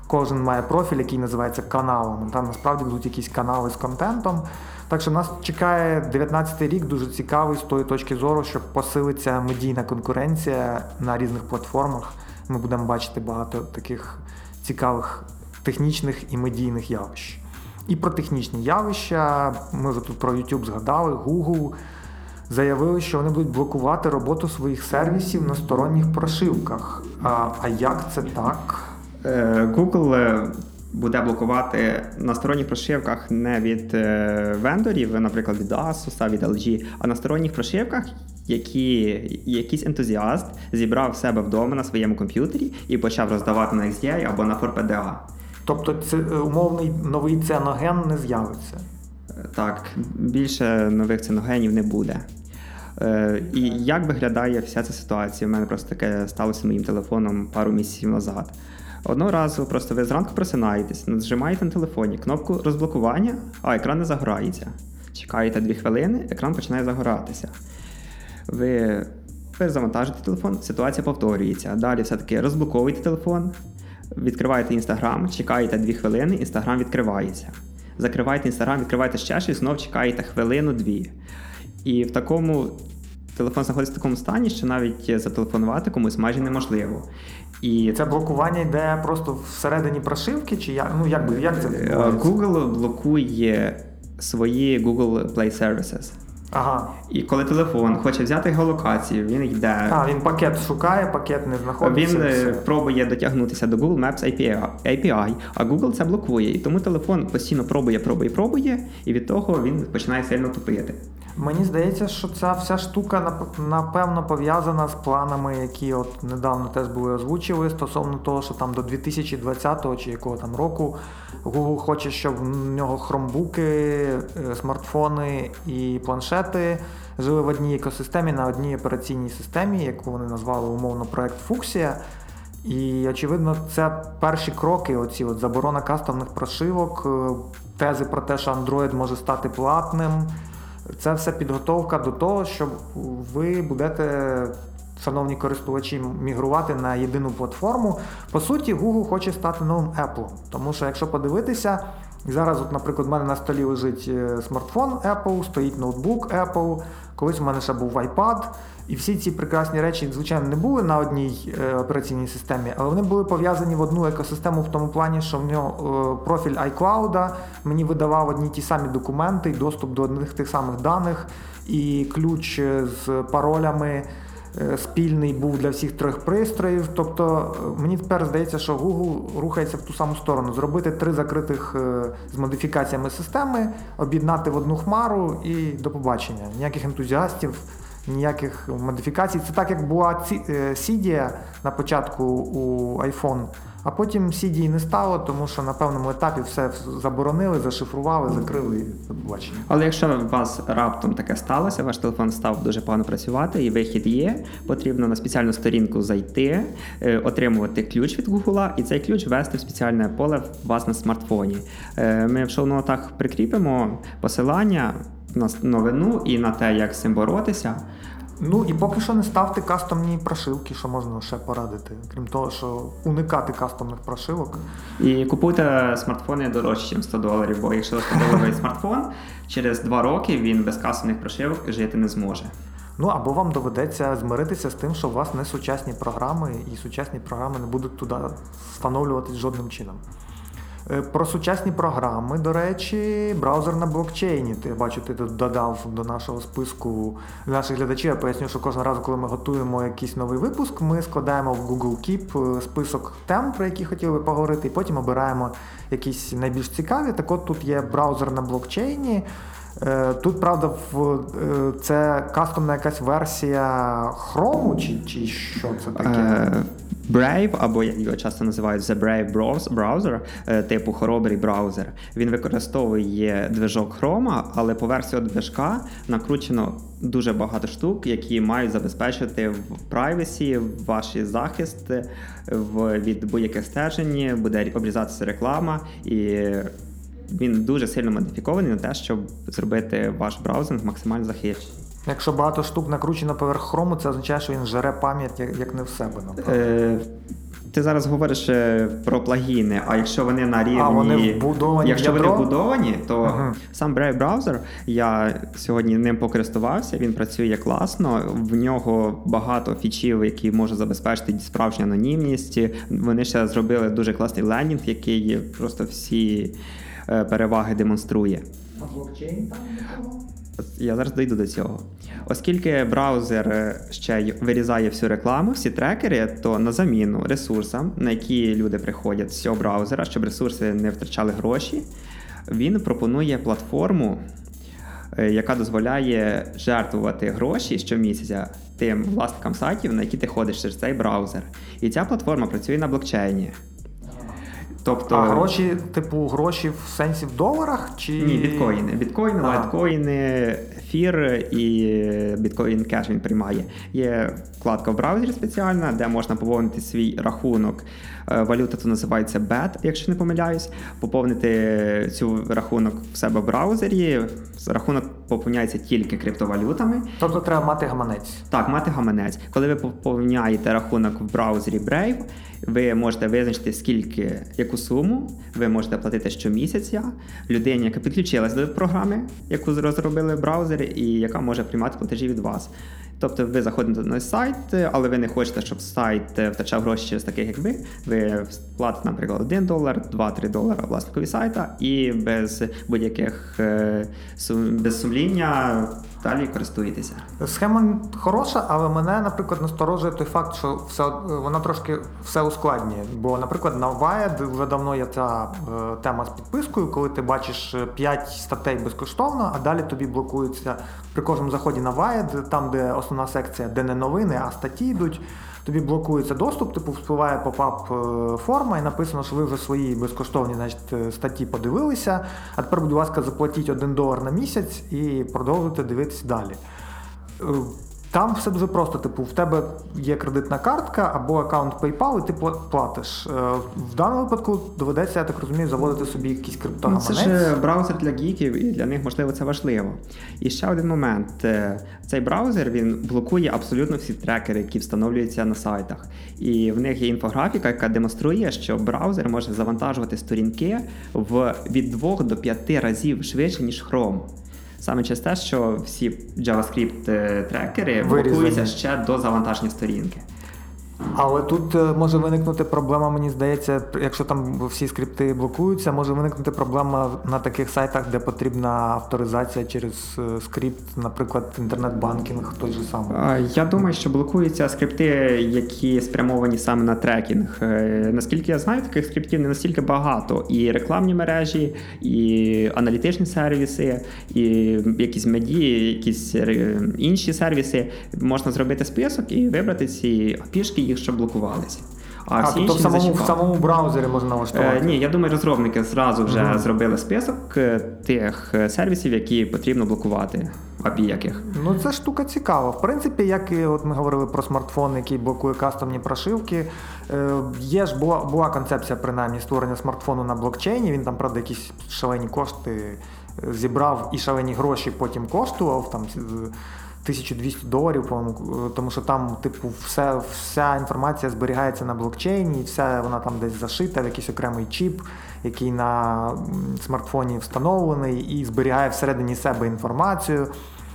кожен має профіль, який називається каналом. Там насправді будуть якісь канали з контентом. Так що нас чекає 19-й рік дуже цікавий з тої точки зору, що посилиться медійна конкуренція на різних платформах. Ми будемо бачити багато таких цікавих технічних і медійних явищ. І про технічні явища. Ми вже тут про YouTube згадали, Google заявили, що вони будуть блокувати роботу своїх сервісів на сторонніх прошивках. А, а як це так? Е, Google е, буде блокувати на сторонніх прошивках не від е, вендорів, наприклад, від Asus, від LG, а на сторонніх прошивках, які якийсь ентузіаст зібрав себе вдома на своєму комп'ютері і почав роздавати на XDA або на 4PDA. Тобто це умовний новий цианоген не з'явиться. Так, більше нових циногенів не буде. Е, І як виглядає вся ця ситуація? У мене просто таке сталося моїм телефоном пару місяців назад. Одного разу просто ви зранку просинаєтесь, нажимаєте на телефоні кнопку розблокування, а екран не загорається. Чекаєте дві хвилини, екран починає загоратися. Ви ви завантажите телефон, ситуація повторюється. Далі все-таки розблоковуєте телефон, відкриваєте інстаграм, чекаєте 2 хвилини, інстаграм відкривається. Закриваєте інстаграм, відкриваєте ще щось, знов чекаєте хвилину-дві. І в такому телефон знаходиться в такому стані, що навіть зателефонувати комусь майже неможливо. І це блокування йде просто всередині прошивки, чи як ну як би як це е, Google блокує свої Google Play Services. Ага. І коли телефон хоче взяти геолокацію, він йде. А, він пакет шукає, пакет не знаходиться. Він все. пробує дотягнутися до Google Maps API, а Google це блокує. І тому телефон постійно пробує, пробує, пробує, і від того він починає сильно тупити. Мені здається, що ця вся штука напевно пов'язана з планами, які от недавно теж були озвучили стосовно того, що там до 2020 чи якого там року Google хоче, щоб в нього хромбуки, е, смартфони і планшети жили в одній екосистемі на одній операційній системі, яку вони назвали умовно проект Фуксія. І очевидно, це перші кроки. Оці от заборона кастомних прошивок, е, тези про те, що Android може стати платним. Це все підготовка до того, щоб ви будете, шановні користувачі, мігрувати на єдину платформу. По суті, Google хоче стати новим Apple. Тому що, якщо подивитися, зараз, от, наприклад, у мене на столі лежить е, смартфон Apple, стоїть ноутбук Apple, колись у мене ще був iPad. І всі ці прекрасні речі, звичайно, не були на одній е, операційній системі, але вони були пов'язані в одну екосистему в тому плані, що в нього е, профіль iCloud мені видавав одні ті самі документи, доступ до одних тих самих даних, і ключ з паролями е, спільний був для всіх трьох пристроїв. Тобто е, мені тепер здається, що Google рухається в ту саму сторону. Зробити три закритих е, з модифікаціями системи, об'єднати в одну хмару і до побачення. Ніяких ентузіастів. Ніяких модифікацій. Це так, як була Сідія на початку у iPhone, а потім CD не стало, тому що на певному етапі все заборонили, зашифрували, закрили і побачення. Але якщо у вас раптом таке сталося, ваш телефон став дуже погано працювати, і вихід є, потрібно на спеціальну сторінку зайти, е, отримувати ключ від Google, і цей ключ ввести в спеціальне поле у вас на смартфоні. Е, ми в шоу-нотах прикріпимо посилання на новину і на те, як з цим боротися. Ну і поки що не ставте кастомні прошивки, що можна ще порадити. Крім того, що уникати кастомних прошивок. І купуйте смартфони дорожче, ніж 100 доларів, бо якщо 100 доларовий смартфон, через 2 роки він без кастомних прошивок жити не зможе. Ну або вам доведеться змиритися з тим, що у вас не сучасні програми, і сучасні програми не будуть туди встановлюватись жодним чином. Е, про сучасні програми, до речі, браузер на блокчейні. Ти бачу, ти додав до нашого списку наших глядачів. Я поясню, що кожного разу, коли ми готуємо якийсь новий випуск, ми складаємо в Google Keep е, список тем, про які хотіли поговорити, і потім обираємо якісь найбільш цікаві. Так от тут є браузер на блокчейні. Е, тут, правда, це кастомна якась версія Chrome, чи чи що це таке? Brave, або як його часто називають The Brave Browser, е, типу хоробрий браузер. Він використовує движок Chrome, але по версії движка накручено дуже багато штук, які мають забезпечити в privacy, ваш захист в від будь-яких стежень, буде обрізатися реклама і. Він дуже сильно модифікований на те, щоб зробити ваш браузинг максимально захищений. Якщо багато штук накручено поверх хрому, це означає, що він жере пам'ять як не в себе. Е, Ти зараз говориш е, про плагіни, а якщо вони на рівні. А вони вбудовані Якщо в вони вбудовані, то uh-huh. сам Brave Browser, я сьогодні ним покористувався, він працює класно, в нього багато фічів, які можуть забезпечити справжню анонімність. Вони ще зробили дуже класний лендінг, який просто всі переваги демонструє. А блокчейн там? Я зараз дійду до цього. Оскільки браузер е, ще вирізає всю рекламу, всі трекери, то на заміну ресурсам, на які люди приходять з цього браузера, щоб ресурси не втрачали гроші, він пропонує платформу, е, яка дозволяє жертвувати гроші щомісяця тим власникам сайтів, на які ти ходиш через цей браузер. І ця платформа працює на блокчейні. Тобто а гроші, типу, гроші в сенсі в доларах? чи... Ні, біткоїни. Біткоїни, ага. лайткоїни, ефір і біткоін кеш він приймає. Є вкладка в браузері спеціальна, де можна поповнити свій рахунок. Е, валюта то називається BAT, якщо не помиляюсь. Поповнити цю рахунок в себе в браузері. Рахунок поповняється тільки криптовалютами. Тобто треба мати гаманець. Так, мати гаманець. Коли ви поповняєте рахунок в браузері Brave, ви можете визначити, скільки, яку суму ви можете платити щомісяця людині, яка підключилась до програми, яку розробили в браузері, і яка може приймати платежі від вас. Тобто ви заходите на сайт, але ви не хочете, щоб сайт втрачав гроші через таких, як ви. Ви платите, наприклад, 1 долар, 2-3 долара власникові сайта, і без будь-яких е, без сумління далі користуєтеся. Схема хороша, але мене, наприклад, насторожує той факт, що все вона трошки все ускладнює. Бо, наприклад, на Wired вже давно є ця е, тема з підпискою, коли ти бачиш 5 статей безкоштовно, а далі тобі блокується при кожному заході на Wired, там, де основна секція, де не новини, а статті йдуть тобі блокується доступ, типу впливає попап е, форма і написано, що ви вже свої безкоштовні значить, е, статті подивилися. А тепер, будь ласка, заплатіть один долар на місяць і продовжуйте дивитися далі. Е, там все дуже просто. Типу, в тебе є кредитна картка або аккаунт PayPal, і ти платиш. Е, в даному випадку доведеться, я так розумію, заводити собі криптогаманець. Ну, це ж браузер для гіків, і для них можливо це важливо. І ще один момент: е, цей браузер він блокує абсолютно всі трекери, які встановлюються на сайтах. І в них є інфографіка, яка демонструє, що браузер може завантажувати сторінки в від 2 до 5 разів швидше ніж Chrome. Саме через те, що всі JavaScript е, трекери блокуються ще до завантаження сторінки. Але тут е, може виникнути проблема, мені здається, якщо там всі скрипти блокуються, може виникнути проблема на таких сайтах, де потрібна авторизація через е, скрипт, наприклад, інтернет-банкінг, той же самий. Я думаю, що блокуються скрипти, які спрямовані саме на трекінг. Е, наскільки я знаю, таких скриптів не настільки багато. І рекламні мережі, і аналітичні сервіси, і якісь медії, якісь інші сервіси можна зробити список і вибрати ці пішки їх, щоб блокувалися. А, а всі тобто в самому в самому браузері можна налаштувати? Е, Ні, я думаю, розробники зразу вже mm-hmm. зробили список е, тих е, сервісів, які потрібно блокувати. API яких. Ну це штука цікава. В принципі, як і от ми говорили про смартфон, який блокує кастомні прошивки. Е, Є ж була була концепція принаймні створення смартфону на блокчейні. Він там, правда, якісь шалені кошти зібрав і шалені гроші потім коштував. там 1200 доларів, по-моєму, тому що там, типу, все, вся інформація зберігається на блокчейні, і вся вона там десь зашита в якийсь окремий чіп, який на смартфоні встановлений, і зберігає всередині себе інформацію.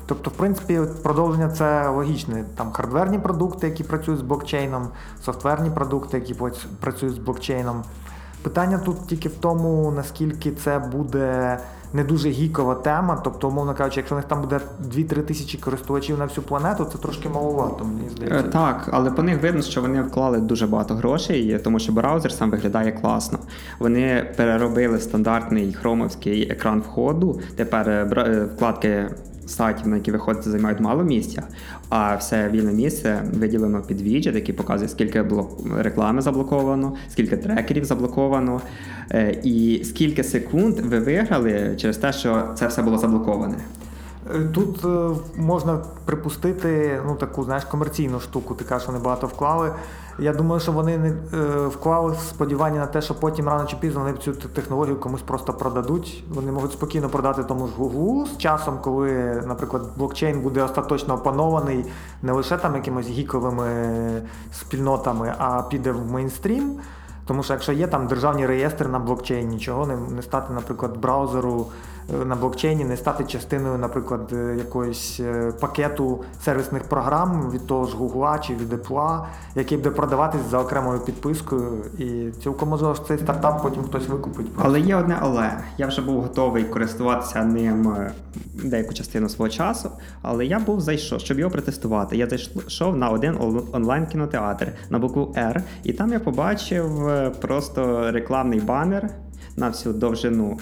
Тобто, в принципі, продовження це логічне. Там хардверні продукти, які працюють з блокчейном, софтверні продукти, які працюють з блокчейном. Питання тут тільки в тому, наскільки це буде не дуже гікова тема. Тобто, умовно кажучи, якщо в них там буде 2-3 тисячі користувачів на всю планету, це трошки маловато, мені здається. Е, так, але по них видно, що вони вклали дуже багато грошей, тому що браузер сам виглядає класно. Вони переробили стандартний хромовський екран входу. Тепер е, е, вкладки сайтів, на які виходите, займають мало місця, а все вільне місце виділено під віджет, який показує, скільки реклами заблоковано, скільки трекерів заблоковано, е, і скільки секунд ви виграли через те, що це все було заблоковане. Е, тут е, можна припустити ну, таку знаєш, комерційну штуку, ти кажеш, вони багато вклали. Я думаю, що вони не е, вклали сподівання на те, що потім рано чи пізно вони цю технологію комусь просто продадуть. Вони можуть спокійно продати тому ж Google з часом, коли, наприклад, блокчейн буде остаточно опанований не лише там якимось гіковими спільнотами, а піде в мейнстрім. Тому що якщо є там державні реєстри на блокчейні, нічого не, не стати, наприклад, браузеру на блокчейні не стати частиною, наприклад, е, якоїсь е, пакету сервісних програм від того ж Google чи від Apple, який буде продаватись за окремою підпискою. І цілком можливо цей стартап потім хтось викупить. Але є одне але. Я вже був готовий користуватися ним е, деяку частину свого часу, але я був зайшов, щоб його протестувати. Я зайшов на один онлайн-кінотеатр на букву R, і там я побачив просто рекламний банер на всю довжину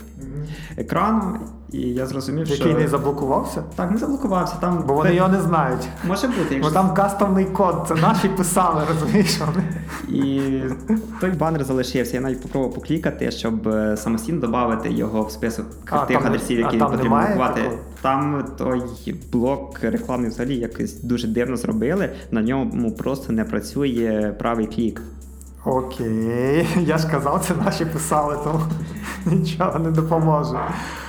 екрану. І я зрозумів, Який що... Який не заблокувався? Так, не заблокувався. Там... Бо вони його не знають. Може бути, якщо... Бо там кастомний код, це наші писали, розумієш? І той банер залишився. Я навіть попробував поклікати, щоб е, самостійно додати його в список а, тих там, адресів, які потрібно блокувати. Там той блок рекламний взагалі якось дуже дивно зробили. На ньому просто не працює правий клік. Окей, я ж казав, це наші писали, тому нічого не допоможе.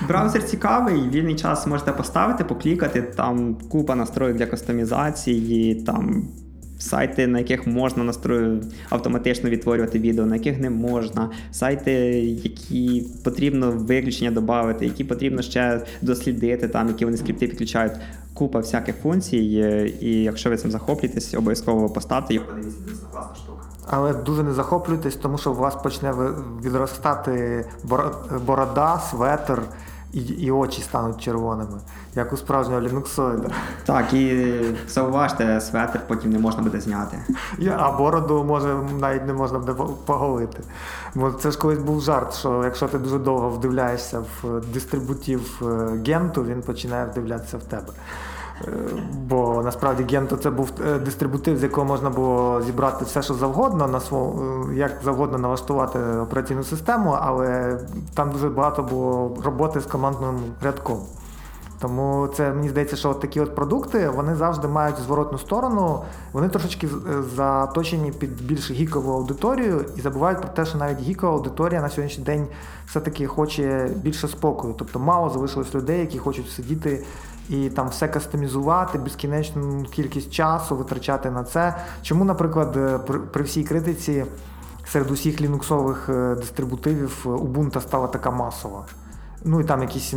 Браузер цікавий, вільний час можете поставити, поклікати, там купа настроїв для кастомізації, там сайти, на яких можна настрою автоматично відтворювати відео, на яких не можна, сайти, які потрібно виключення додати, які потрібно ще дослідити, там, які вони скрипти підключають. Купа всяких функцій, і якщо ви цим захоплюєтесь, обов'язково поставте їх. Подивіться, це класна штука. Але дуже не захоплюйтесь, тому що у вас почне відростати борода, светр і і очі стануть червоними, як у справжнього лінуксоїда. Так, і зауважте, светр потім не можна буде зняти. А бороду може навіть не можна буде поголити. Бо це ж колись був жарт, що якщо ти дуже довго вдивляєшся в дистрибутив е, генту, він починає вдивлятися в тебе. Е, бо насправді Gento це був е, дистрибутив, з якого можна було зібрати все, що завгодно, на свого, е, як завгодно налаштувати операційну систему, але там дуже багато було роботи з командним рядком. Тому це мені здається, що от такі от продукти вони завжди мають зворотну сторону, вони трошечки заточені під більш гікову аудиторію і забувають про те, що навіть гікова аудиторія на сьогоднішній день все-таки хоче більше спокою. Тобто мало залишилось людей, які хочуть сидіти і там все кастомізувати, безкінечну кількість часу витрачати на це. Чому, наприклад, е, при, всій критиці серед усіх лінуксових е, дистрибутивів е, Ubuntu стала така масова? Ну і там якісь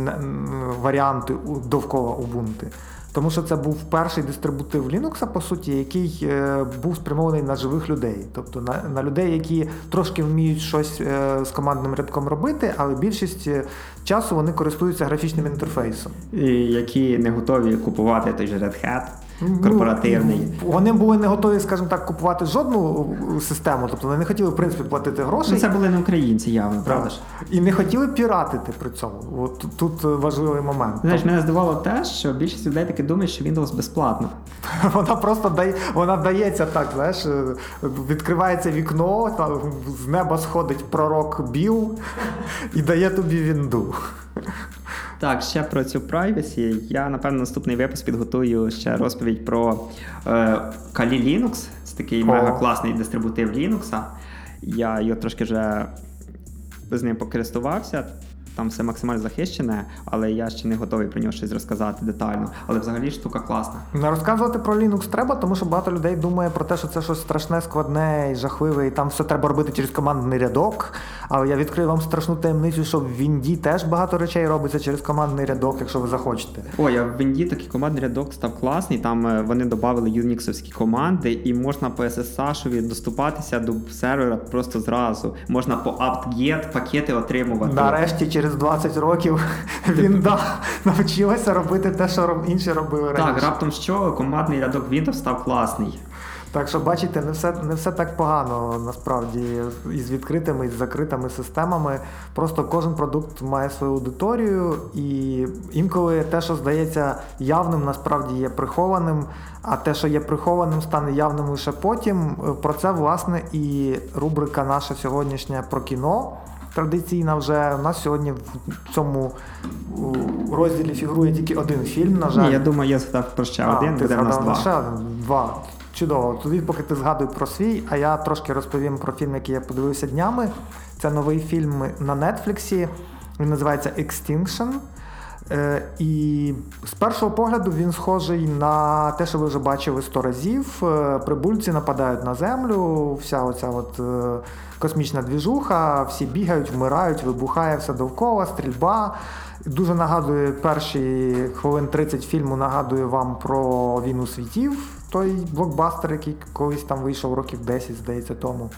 варіанти довкола Ubuntu. Тому що це був перший дистрибутив Linux, по суті, який е, був спрямований на живих людей, тобто на на людей, які трошки вміють щось е, з командним рядком робити, але більшість е, часу вони користуються графічним інтерфейсом. І Які не готові купувати той же Red Hat. Ну, корпоративний. Ну, вони були не готові, скажімо так, купувати жодну систему, тобто вони не хотіли в принципі платити гроші. Ну, Це були не українці, явно, правда ж? І не хотіли піратити при цьому. От Тут важливий момент. Знаєш, мене здивувало те, що більшість людей таки думає, що Windows безплатно. Вона просто дає, вона дається так, знаєш, відкривається вікно, там, з неба сходить пророк Біл і дає тобі вінду. Так, ще про цю privacy. Я, напевно, наступний випуск підготую ще розповідь про е, Kali Linux. Це такий мега класний дистрибутив Linux. Я його трошки вже з ним покористувався там все максимально захищене, але я ще не готовий про нього щось розказати детально. Але взагалі штука класна. Не розказувати про Linux треба, тому що багато людей думає про те, що це щось страшне, складне і жахливе, і там все треба робити через командний рядок. Але я відкрию вам страшну таємницю, що в Вінді теж багато речей робиться через командний рядок, якщо ви захочете. Ой, а в Вінді такий командний рядок став класний. Там е, вони додали юніксовські команди, і можна по SSH доступатися до сервера просто зразу. Можна по apt-get пакети отримувати. Нарешті через 20 років він да, навчилася робити те, що інші робили раніше. Так, раптом що командний рядок Windows став класний. Так що, бачите, не все не все так погано насправді із відкритими і з закритими системами. Просто кожен продукт має свою аудиторію, і інколи те, що здається явним, насправді є прихованим. А те, що є прихованим, стане явним лише потім. Про це власне і рубрика наша сьогоднішня про кіно традиційна вже. У нас сьогодні в цьому розділі фігурує тільки один фільм. На жаль, Ні, я думаю, я згадав про ще а, один. Ти буде в нас два. ще. Два. Чудово. Тоді, поки ти згадуй про свій, а я трошки розповім про фільм, який я подивився днями. Це новий фільм на Нетфліксі. Він називається Extinction. Е, і з першого погляду він схожий на те, що ви вже бачили сто разів. Е, прибульці нападають на землю, вся оця от е, космічна двіжуха, всі бігають, вмирають, вибухає все довкола, стрільба. Дуже нагадує перші хвилин 30 фільму, нагадує вам про війну світів, той блокбастер, який колись там вийшов років 10, здається, тому.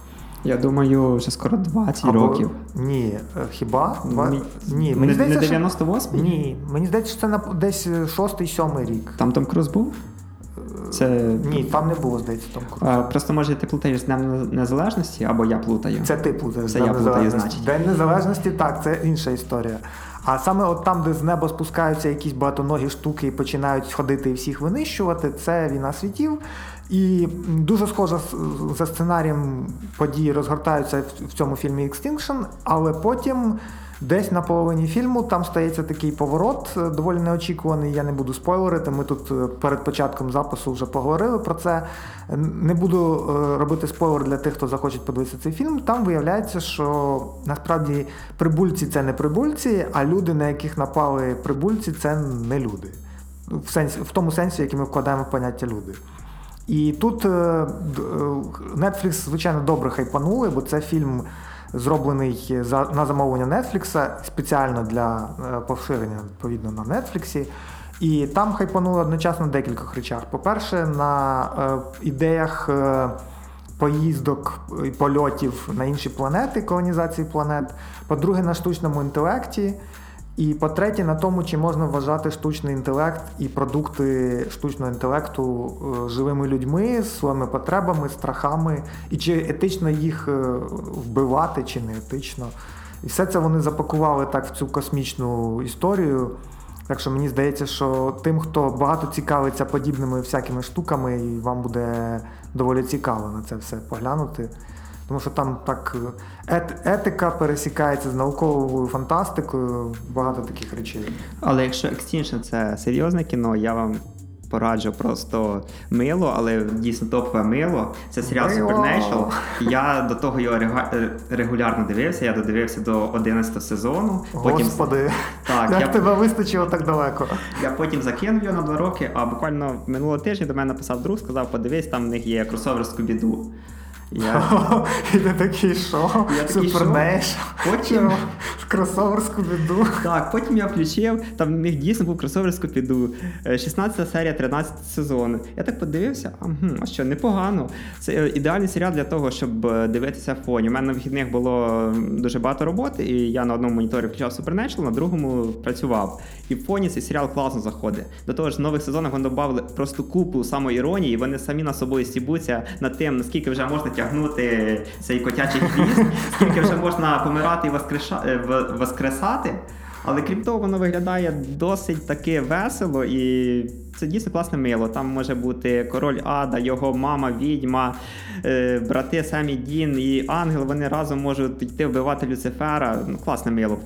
Я думаю, вже скоро 20 Або... років. Ні, е, хіба? Два... Ні, Ні. Мені не, здається, не 98 що... Ні. Мені здається, що це на десь 6-7 рік. Там Том Круз був? Це... Ні, там не було, здається, Том Круз. А, Просто може ти плутаєш з Днем Незалежності, або я плутаю. Це ти плутаєш. Це я плутаю, значить. День Незалежності, так, це інша історія. А саме от там, де з неба спускаються якісь багатоногі штуки і починають ходити і всіх винищувати, це війна світів. І дуже схоже за сценарієм події розгортаються в цьому фільмі Extinction, але потім. Десь на половині фільму там стається такий поворот, е, доволі неочікуваний. Я не буду спойлерити. Ми тут е, перед початком запису вже поговорили про це. Не буду е, робити спойлер для тих, хто захоче подивитися цей фільм. Там виявляється, що насправді прибульці це не прибульці, а люди, на яких напали прибульці, це не люди. В сенсі, в тому сенсі, який ми вкладаємо в поняття люди. І тут Netflix, звичайно, добре хайпанули, бо це фільм зроблений на замовлення Netflix, спеціально для е, поширення відповідно на Netflix. І там хайпанули одночасно декількох речах. По-перше, на е, ідеях е, поїздок і польотів на інші планети, колонізації планет. По-друге, на штучному інтелекті. І по-третє, на тому, чи можна вважати штучний інтелект і продукти штучного інтелекту е, живими людьми своїми потребами, страхами, і чи етично їх е, вбивати, чи не етично. І все це вони запакували так в цю космічну історію. Так що мені здається, що тим, хто багато цікавиться подібними всякими штуками, і вам буде доволі цікаво на це все поглянути. Тому що там так е, етика пересікається з науковою фантастикою, багато таких речей. Але якщо Extinction це серйозне кіно, я вам пораджу просто мило, але дійсно топове мило. Це серіал. Supernatural. Я до того його е, регулярно дивився. Я додивився до 11 сезону. Потім... Господи, так, як я... тебе вистачило так далеко. Я потім закинув його на два роки, а буквально минулого тижня до мене написав друг, сказав, подивись, там в них є кросовер з Кубіду. Я... І ти такий, що? Супернеш? Потім кросовер Скубіду. Так, потім я включив, там в них дійсно був кросовер Скубіду. 16 серія, 13 сезон. Я так подивився, а, а що, непогано. Це е, ідеальний серіал для того, щоб е, дивитися в фоні. У мене на вихідних було дуже багато роботи, і я на одному моніторі включав Supernatural, на другому працював. І в фоні цей серіал класно заходить. До того ж, в нових сезонах вони додали просто купу самоіронії, і вони самі на собою стібуться над тим, наскільки вже можна тягнути цей котячий хвіст, скільки вже можна помирати і. Е, воскресати. Але крім того, воно виглядає досить таки весело і це дійсно класне мило. Там може бути король Ада, його мама, відьма, е, брати Семі Дін і Ангел. Вони разом можуть йти вбивати Люцифера. Ну, Класне мило.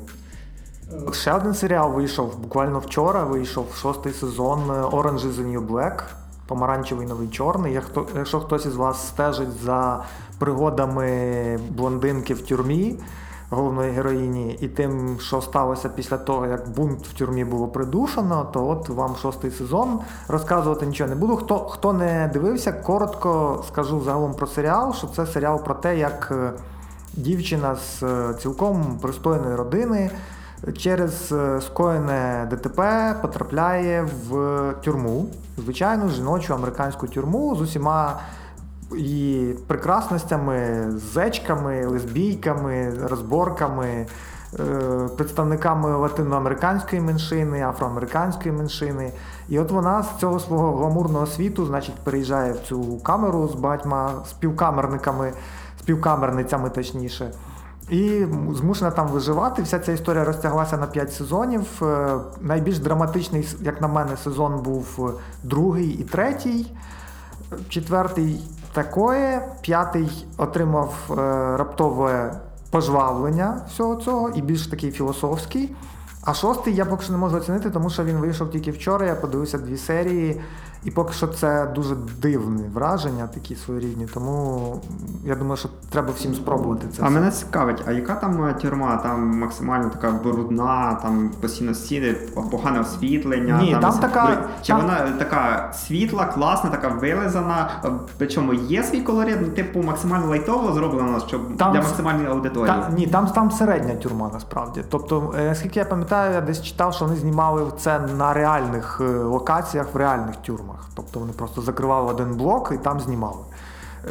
Ще один серіал вийшов буквально вчора. Вийшов шостий сезон Orange is the New Black. Помаранчевий новий чорний. Якщо хтось із вас стежить за пригодами блондинки в тюрмі головної героїні і тим, що сталося після того, як бунт в тюрмі було придушено, то от вам шостий сезон розказувати нічого не буду. Хто хто не дивився, коротко скажу загалом про серіал, що це серіал про те, як е, дівчина з е, цілком пристойної родини. Через е, скоєне ДТП потрапляє в тюрму, звичайну жіночу американську тюрму з усіма і прекрасностями, зечками, лесбійками, розборками, е, представниками латиноамериканської меншини, афроамериканської меншини. І от вона з цього свого гламурного світу, значить, переїжджає в цю камеру з багатьма співкамерниками, співкамерницями точніше. І змушена там виживати. Вся ця історія розтяглася на 5 сезонів. Е, найбільш драматичний, як на мене, сезон був другий і третій. Четвертий такое, п'ятий отримав е, раптове пожвавлення всього цього і більш такий філософський. А шостий я поки що не можу оцінити, тому що він вийшов тільки вчора. Я подивився дві серії. І поки що це дуже дивне враження, такі своєрідні. Тому я думаю, що треба всім спробувати це. А мене цікавить, а яка там тюрма? Там максимально така брудна, там постійно стіни, погане освітлення. Ні, там, там така чи там... вона така світла, класна, така вилизана. Причому є свій колорит, ну, типу максимально лайтово зроблено, щоб там... для максимальної аудиторії. Та, ні, там там середня тюрма насправді. Тобто, е, наскільки я пам'ятаю, я десь читав, що вони знімали це на реальних е, локаціях в реальних тюрмах фільмах. Тобто вони просто закривали один блок і там знімали.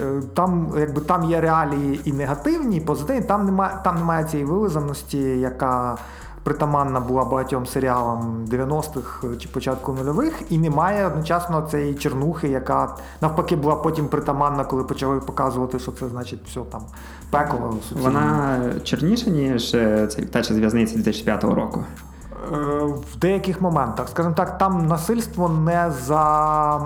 Е, там якби там є реалії і негативні, і позитивні, там немає там немає цієї вилизаності, яка притаманна була багатьом серіалам 90-х чи початку нульових, і немає одночасно цієї чернухи, яка навпаки була потім притаманна, коли почали показувати, що це значить все там пекло. Вона черніша, ніж е, цей втеча з 2005 року. В деяких моментах, скажімо так, там насильство не за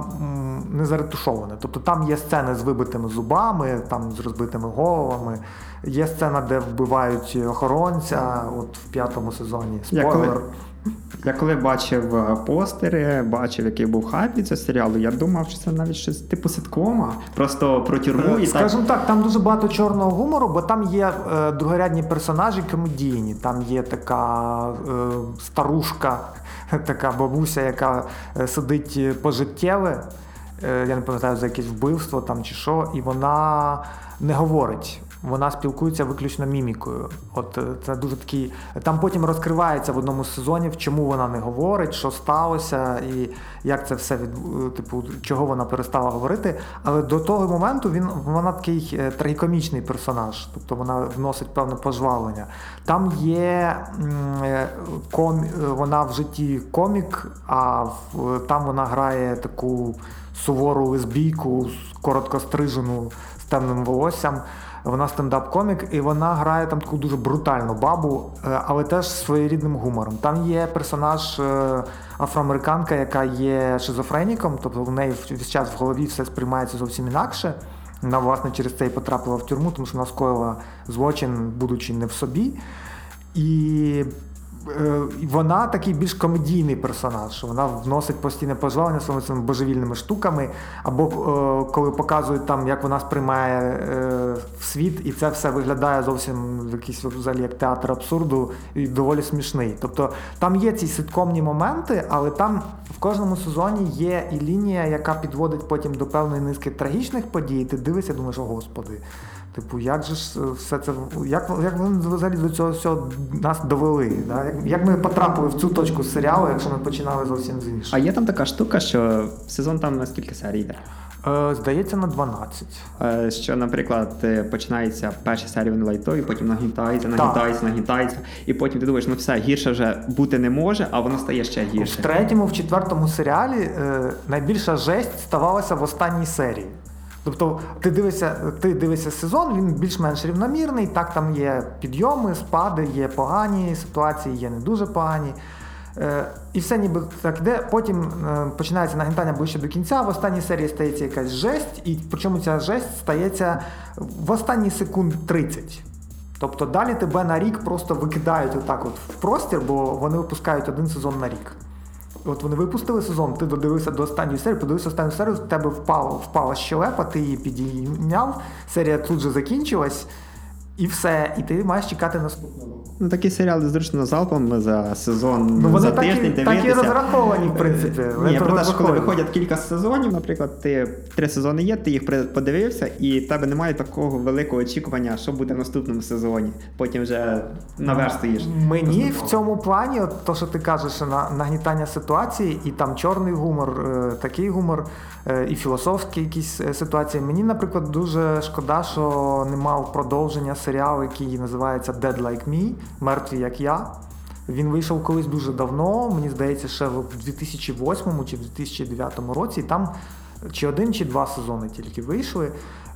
не заретушоване. Тобто там є сцени з вибитими зубами, там з розбитими головами. Є сцена, де вбивають охоронця, от в п'ятому сезоні. Спойлер. Я коли бачив е, постери, бачив, який був хайп від цього серіалу, я думав, що це навіть щось типу ситкома, просто про тюрму і Скажімо так, там дуже багато чорного гумору, бо там є е, другорядні персонажі комедійні. Там є така е, старушка, така бабуся, яка е, сидить пожиттєве. Е, я не пам'ятаю за якесь вбивство там чи що, і вона не говорить вона спілкується виключно мімікою. От е, це дуже такий. Там потім розкривається в одному з сезонів, чому вона не говорить, що сталося, і як це все від е, типу, чого вона перестала говорити. Але до того моменту він вона такий е, трагікомічний персонаж, тобто вона вносить певне пожвавлення. Там є ком, вона в житті комік, а в, там вона грає таку сувору лесбійку, коротко стрижену з темним волоссям. Вона стендап-комік, і вона грає там таку дуже брутальну бабу, е, але теж своєрідним гумором. Там є персонаж е, афроамериканка, яка є шизофреніком, тобто в неї весь час в голові все сприймається зовсім інакше. Вона, власне, через це і потрапила в тюрму, тому що вона скоїла злочин, будучи не в собі. І вона такий більш комедійний персонаж. що Вона вносить постійне пожвалення своїми цими божевільними штуками, або е, коли показують там, як вона сприймає е, світ, і це все виглядає зовсім якийсь взагалі як театр абсурду і доволі смішний. Тобто там є ці ситкомні моменти, але там в кожному сезоні є і лінія, яка підводить потім до певної низки трагічних подій. і Ти дивишся, думаєш, о господи. Типу, як же ж все це як як вони взагалі до цього всього нас довели? Да? Як, ми потрапили в цю точку серіалу, якщо ми починали зовсім з іншого? А є там така штука, що сезон там на скільки серій йде? Е, здається, на 12. Е, що, наприклад, е, починається перша серія вони лайтові, потім нагнітається, нагнітається, нагнітається, і потім ти думаєш, ну все гірше вже бути не може, а воно стає ще гірше. В третьому, в четвертому серіалі найбільша жесть ставалася в останній серії. Тобто ти дивишся, ти дивишся сезон, він більш-менш рівномірний. Так, там є підйоми, спади, є погані ситуації, є не дуже погані. Е, І все ніби так йде. Потім е, починається нагнітання ближче до кінця. В останній серії стається якась жесть, і причому ця жесть стається в останні секунд 30. Тобто далі тебе на рік просто викидають отак от в простір, бо вони випускають один сезон на рік. От вони випустили сезон, ти додивився до останньої серії, подивився останню серію, в тебе впала, впала щелепа, ти її підійняв, серія тут же закінчилась, і все. І ти маєш чекати наступного. Ну, такі серіали зручно залпом за сезон. Ну, вони за так тиждень і, так і розраховані, в принципі. Ні, про те, що коли виходять кілька сезонів, наприклад, ти три сезони є, ти їх подивився, і в тебе немає такого великого очікування, що буде в наступному сезоні. Потім вже наверх стоїш. Мені в цьому плані, от то, що ти кажеш, на нагнітання ситуації, і там чорний гумор, е, такий гумор, е, і філософські якісь е, ситуації. Мені, наприклад, дуже шкода, що не мав продовження серіалу, який називається Dead Like Me. Мертві як я. Він вийшов колись дуже давно, мені здається, ще в 2008 чи в 2009 році. І Там чи один, чи два сезони тільки вийшли.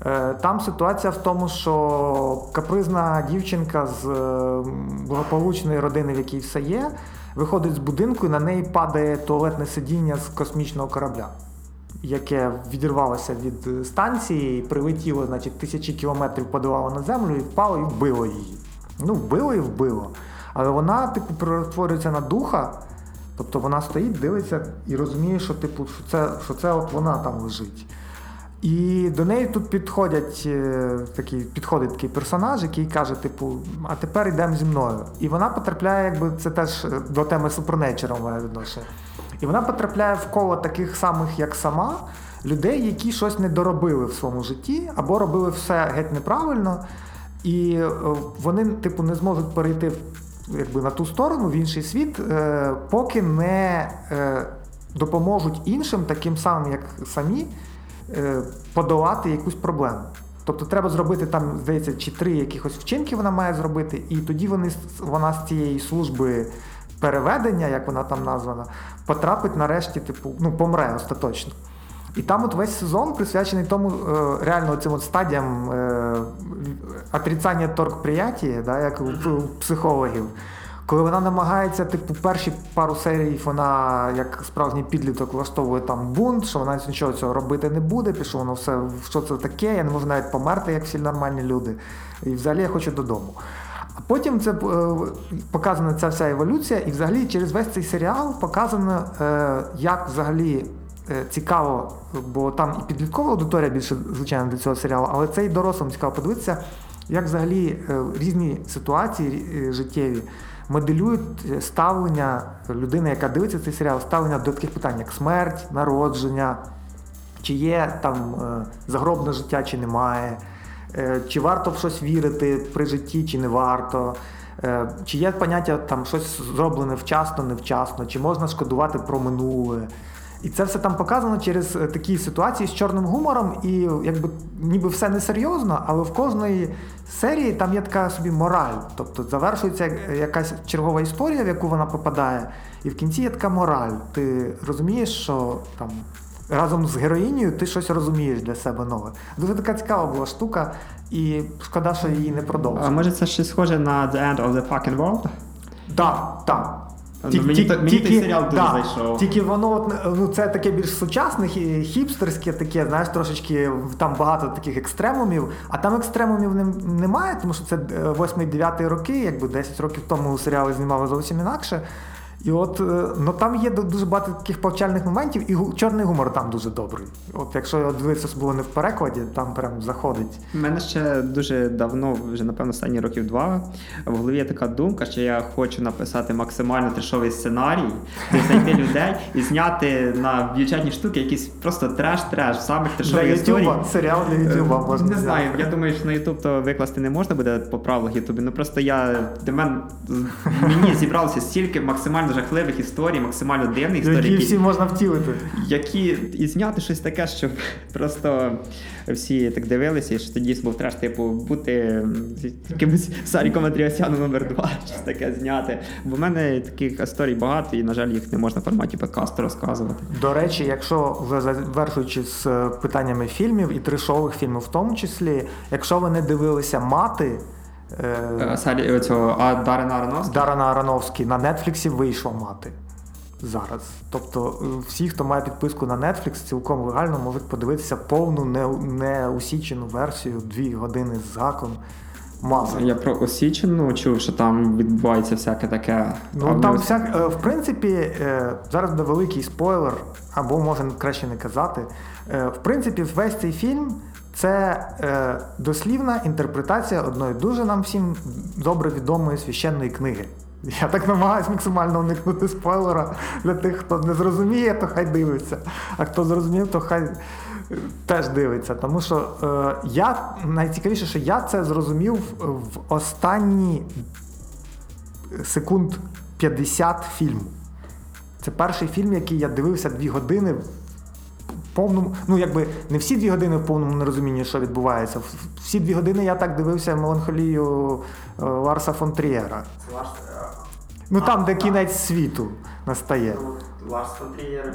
Е, там ситуація в тому, що капризна дівчинка з е, благополучної родини, в якій все є, виходить з будинку і на неї падає туалетне сидіння з космічного корабля, яке відірвалося від станції, прилетіло, значить, тисячі кілометрів подолало на землю і впало і вбило її. Ну, вбило і вбило. Але вона, типу, перетворюється на духа. Тобто вона стоїть, дивиться і розуміє, що типу, що це що це от вона там лежить. І до неї тут підходять е, такий, підходить такий персонаж, який каже, типу, а тепер йдемо зі мною. І вона потрапляє, якби це теж до теми супернечера моє відношення. І вона потрапляє в коло таких самих, як сама, людей, які щось не доробили в своєму житті, або робили все геть неправильно. І е, вони, типу, не зможуть перейти якби, на ту сторону, в інший світ, е, поки не е, допоможуть іншим, таким самим, як самі, подолати якусь проблему. Тобто треба зробити там, здається, чи три якихось вчинки вона має зробити, і тоді вони, вона з цієї служби переведення, як вона там названа, потрапить нарешті, типу, ну, помре остаточно. І там от весь сезон присвячений тому е, реально цим от стадіям е, отрицання торгприяття, да, як у психологів. Коли вона намагається, типу, перші пару серій вона, як справжній підліток, влаштовує там бунт, що вона нічого цього робити не буде, пішло воно все, що це таке, я не можу навіть померти, як всі нормальні люди. І взагалі я хочу додому. А потім це е, показана ця вся еволюція, і взагалі через весь цей серіал показано, як взагалі Е, цікаво, бо там і підліткова аудиторія більше, звичайно, до цього серіалу, але це і дорослим цікаво подивитися, як взагалі е, різні ситуації е, життєві моделюють ставлення людини, яка дивиться цей серіал, ставлення до таких питань, як смерть, народження, чи є там загробне життя, чи немає, чи варто в щось вірити при житті, чи не варто. Чи є поняття там щось зроблене вчасно, невчасно, чи можна шкодувати про минуле, і це все там показано через е, такі ситуації з чорним гумором, і якби ніби все несерйозно, але в кожної серії там є така собі мораль. Тобто завершується якась чергова історія, в яку вона попадає, і в кінці є така мораль. Ти розумієш, що там разом з героїнею ти щось розумієш для себе нове. Дуже така цікава була штука, і шкода, що її не продовжує. А може це щось схоже на The End of the Fucking World? Так, так. Ну, мені то- мені той серіал дуже зайшов. Тільки воно от, ну, це таке більш сучасне, хіпстерське, таке, знаєш, трошечки там багато таких екстремумів, а там екстремумів нем- немає, тому що це 8-9 роки, якби 10 років тому серіали знімали зовсім інакше. І от е, ну там є ду- дуже багато таких повчальних моментів, і чорний гумор там дуже добрий. От якщо дивитися було не в перекладі, там прям заходить. У мене ще дуже давно, вже напевно, останні років два. В голові є така думка, що я хочу написати максимально трешовий сценарій, де знайти людей і зняти на бюджетні штуки якийсь просто треш-треш, самих трешових історій. Серіал для Ютуба Е, можна Не знаю, я думаю, що на Ютуб то викласти не можна буде по правилах Ютубі. Ну просто я для мене мені зібралося стільки максимально жахливих історій, максимально дивних історій, Які які, всі можна втілити. які і зняти щось таке, щоб просто всі так дивилися, і що тоді був треш, типу, бути якимось Саріком Андріасяном номер 2 щось таке зняти. Бо в мене таких історій багато, і, на жаль, їх не можна в форматі подкасту розказувати. До речі, якщо вже завершуючи з е, питаннями фільмів і трешових фільмів, в тому числі, якщо ви не дивилися мати. Е, Е, Сарі цього а Дарина Ароновська? Дарана Ароновський на Нетфліксі вийшла мати зараз. Тобто е, всі, хто має підписку на Netflix, цілком легально можуть подивитися повну не, не версію дві години з гаком маза. Я про Осічину чув, що там відбувається всяке таке. Ну в там всяк, е, в принципі, е, зараз буде великий спойлер, або може краще не казати. Е, В принципі, весь цей фільм це е, дослівна інтерпретація одної дуже нам всім добре відомої священної книги. Я так намагаюся максимально уникнути спойлера для тих, хто не зрозуміє, то хай дивиться. А хто зрозумів, то хай е, теж дивиться. Тому що е, я найцікавіше, що я це зрозумів в останні секунд 50 фільму. Це перший фільм, який я дивився дві години повному. Ну, якби не всі дві години в повному нерозумінні, що відбувається. Всі дві години я так дивився меланхолію е, Ларса фон Трієра. Ну там, де кінець світу настає. Ларс фон Трієр,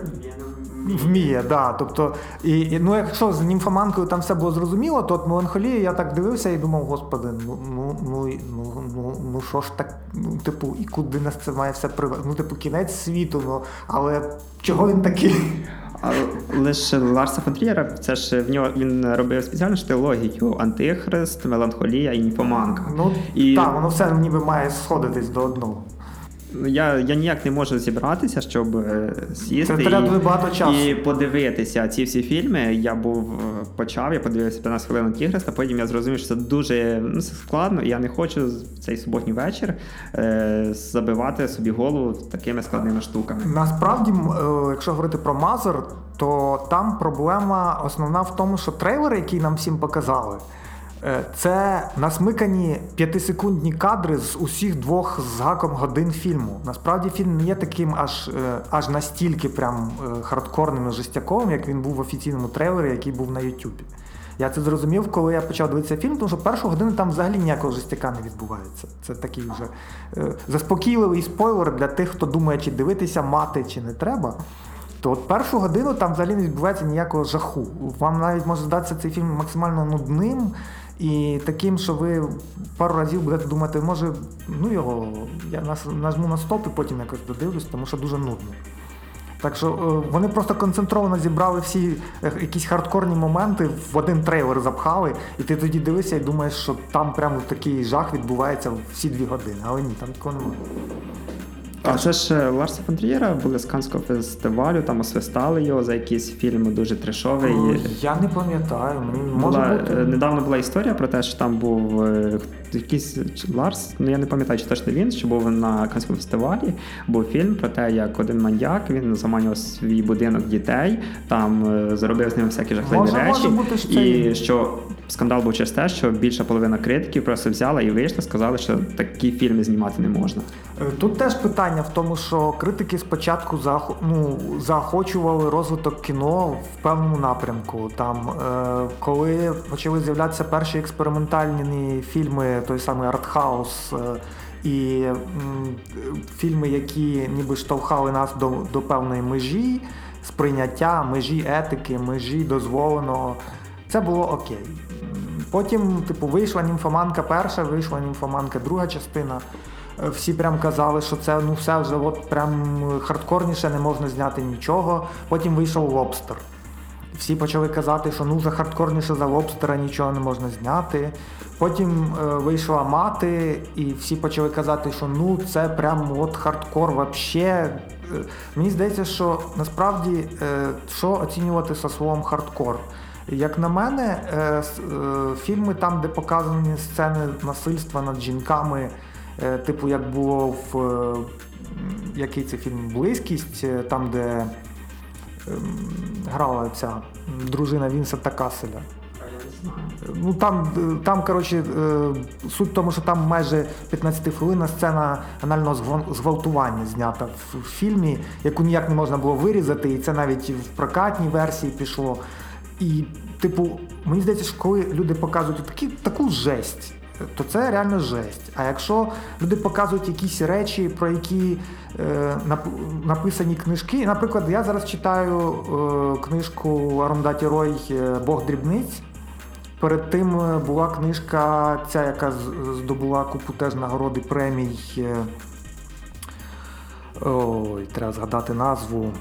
Вміє, да. Тобто, і, і, ну, якщо з німфоманкою там все було зрозуміло, то от меланхолія я так дивився і думав, господи, ну ну ну ну, ну, ну що ж так, ну, типу, і куди нас це має все привести? Ну, типу, кінець світу, ну але чого він такий? А лише Ларса Фонтрієра, це ж в нього він робив спеціальну ж Антихрист, Меланхолія і Німфоманка. Ну І- так, воно все ніби має сходитись до одного. Я, я ніяк не можу зібратися, щоб е, сісти багато часу. і подивитися ці всі фільми. Я був е, почав, я подивився 15 хвилин Антихриста, потім я зрозумів, що це дуже ну, це складно, і я не хочу цей суботній вечір е, забивати собі голову такими складними штуками. Насправді, е, якщо говорити про Мазер, то там проблема основна в тому, що трейлери, які нам всім показали, це насмикані п'ятисекундні кадри з усіх двох з гаком годин фільму. Насправді фільм не є таким аж, е, аж настільки прям е, хардкорним і жестяковим, як він був в офіційному трейлері, який був на Ютубі. Я це зрозумів, коли я почав дивитися фільм, тому що першу годину там взагалі ніякого жестяка не відбувається. Це такий вже е, заспокійливий спойлер для тих, хто думає, чи дивитися мати, чи не треба. То от першу годину там взагалі не відбувається ніякого жаху. Вам навіть може здатися цей фільм максимально нудним і таким, що ви пару разів будете думати, може, ну його, я нажму на стоп і потім якось додивлюсь, тому що дуже нудно. Так що е, вони просто концентровано зібрали всі е, якісь хардкорні моменти в один трейлер запхали, і ти тоді дивишся і думаєш, що там прямо такий жах відбувається всі дві години. Але ні, там такого немає. А вже ж е, Ларса Фонтрієра були з Канського фестивалю, там освистали його за якийсь фільм дуже трешовий. Ну, Я не пам'ятаю, мені може Була, бути. е, недавно була історія про те, що там був е, якийсь Ларс, ну я не пам'ятаю, чи точно він, що був на Канському фестивалі. Був фільм про те, як один маньяк він заманював свій будинок дітей, там е, заробив з ними всякі жахливі Може- речі. може бути, що і що скандал був через те, що більша половина критиків просто взяла і вийшла, сказали, що такі фільми знімати не можна. Е, Тут теж питання в тому, що критики спочатку ну, заохочували розвиток кіно в певному напрямку. Там, е, коли почали з'являтися перші експериментальні фільми, той самий артхаус. Е, і фільми, які ніби штовхали нас до, до певної межі сприйняття, межі етики, межі дозволеного, це було окей. Потім, типу, вийшла німфоманка перша, вийшла німфоманка друга частина. е, всі прям казали, що це ну все вже от прям хардкорніше, не можна зняти нічого. Потім вийшов лобстер. Всі почали казати, що ну за хардкорніше за лобстера нічого не можна зняти. Потім е, вийшла мати, і всі почали казати, що ну це прям от хардкор вообще. Е, мені здається, що насправді е, що оцінювати со словом хардкор. Як на мене, е, е, фільми там, де показані сцени насильства над жінками, типу як було в який це фільм Близькість, там, де грала ця дружина Вінсента Каселя. Ну там, там коротше, е, суть в тому, що там майже 15 хвилинна сцена анального зґвалтування знята в фільмі, яку ніяк не можна було вирізати, і це навіть в прокатній версії пішло. І, типу, мені здається, що коли люди показують такі, таку жесть, то це реально жесть. А якщо люди показують якісь речі, про які е, написані книжки, наприклад, я зараз читаю е, книжку Арондаті Рой е, Бог дрібниць. Перед тим е, була книжка, ця, яка здобула купу теж нагороди премій. е, Ой, треба згадати назву.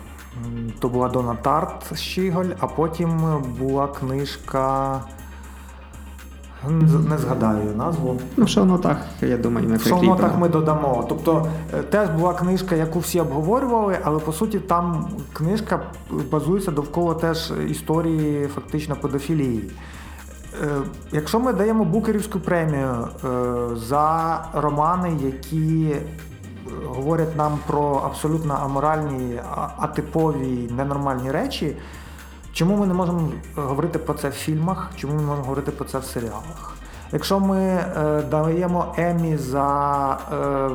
То була Дона Тарт Щіголь, а потім була книжка. Не згадаю назву. Ну, в шоу-нотах, я думаю, ми В шоу-нотах ми додамо. Тобто е, теж була книжка, яку всі обговорювали, але по суті там книжка базується довкола теж історії фактично педофілії. Е, Якщо ми даємо Букерівську премію е, за романи, які говорять нам про абсолютно аморальні, атипові, ненормальні речі, чому ми не можемо е, говорити про це в фільмах, чому ми не можемо говорити про це в серіалах? Якщо ми е, даємо Емі за е,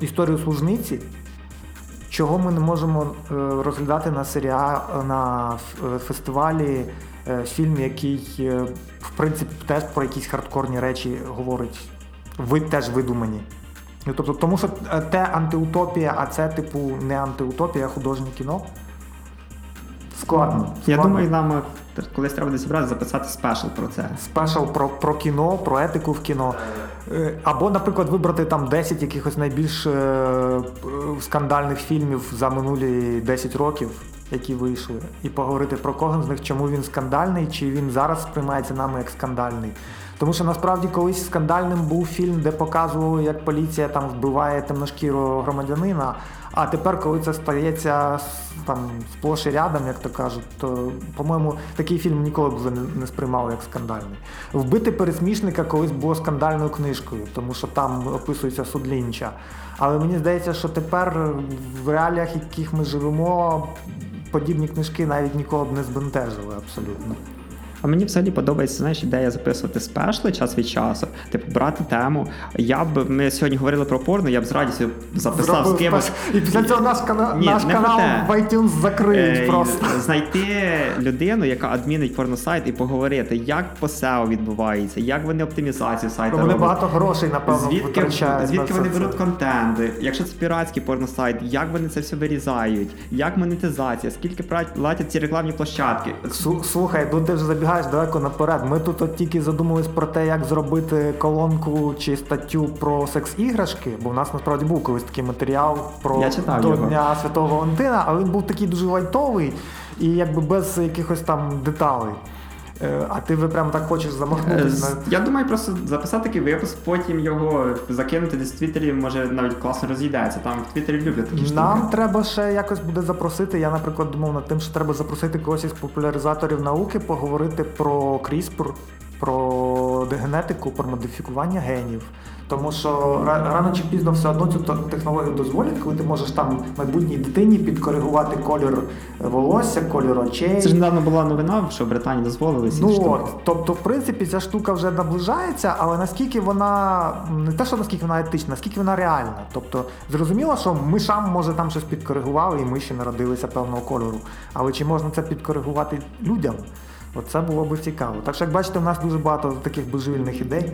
історію служниці, чого ми не можемо е, розглядати на серіал на е, фестивалі е, фільм, який в принципі теж про якісь хардкорні речі говорить, ви теж видумані. Ну, тобто, тому що те антиутопія, а це, типу, не антиутопія, а художнє кіно. Складно. Я складно. думаю, нам е, колись треба десь зібрати записати спешл про це. спешл про, про кіно, про етику в кіно. Е, Або, наприклад, вибрати там 10 якихось найбільш е, скандальних фільмів за минулі 10 років, які вийшли, і поговорити про кожен з них, чому він скандальний, чи він зараз сприймається нами як скандальний. Тому що насправді колись скандальним був фільм, де показували, як поліція там вбиває темношкірого громадянина. А тепер, коли це стається там сплош рядом, як то кажуть, то, по-моєму, такий фільм ніколи б не, не сприймав як скандальний. Вбити пересмішника колись було скандальною книжкою, тому що там описується суд Лінча. Але мені здається, що тепер в реаліях, в яких ми живемо, подібні книжки навіть нікого б не збентежили абсолютно. А мені взагалі подобається знаєш, ідея записувати спешли час від часу, типу брати тему. Я б ми сьогодні говорили про порно, я б з радістю записав з кимось. І після цього наш, кана... Ні, наш канал в iTunes закриють Е, просто. знайти людину, яка адмінить порносайт, і поговорити, як по SEO відбувається, як вони оптимізацію сайту Вони роблять. багато грошей, напевно, Звідки, витрачають. звідки на вони все беруть контент? Якщо це піратський порносайт, як вони це все вирізають? Як монетизація? Скільки платять ці рекламні площадки? Слухай, тут ти вже забігаєш далеко наперед. Ми тут от тільки задумались про те, як зробити колонку чи статтю про секс-іграшки, бо в нас насправді був колись такий матеріал про Я читав до його. Дня Святого Валентина, але він був такий дуже лайтовий і якби без якихось там деталей. Е, А ти ви прямо так хочеш Е, замахнутися на. Я думаю, просто записати такий випуск, потім його закинути десь в Твіттері, може навіть класно розійдеться. Там в Твіттері люблять такі Нам треба ще якось буде запросити. Я, наприклад, думав над тим, що треба запросити когось із популяризаторів науки, поговорити про CRISPR, про дегенетику, про модифікування генів. Тому що ра- рано чи пізно все одно цю те- технологію дозволять, коли ти можеш там майбутній дитині підкоригувати колір волосся, колір очей. Це ж недавно була новина, що в Британії дозволили ці Ну от, тобто, в принципі, ця штука вже наближається, але наскільки вона не те, що наскільки вона етична, наскільки вона реальна. Тобто, зрозуміло, що мишам може там щось підкоригували, і миші народилися певного кольору. Але чи можна це підкоригувати людям? Оце було би цікаво. Так що, як бачите, у нас дуже багато таких божевільних ідей,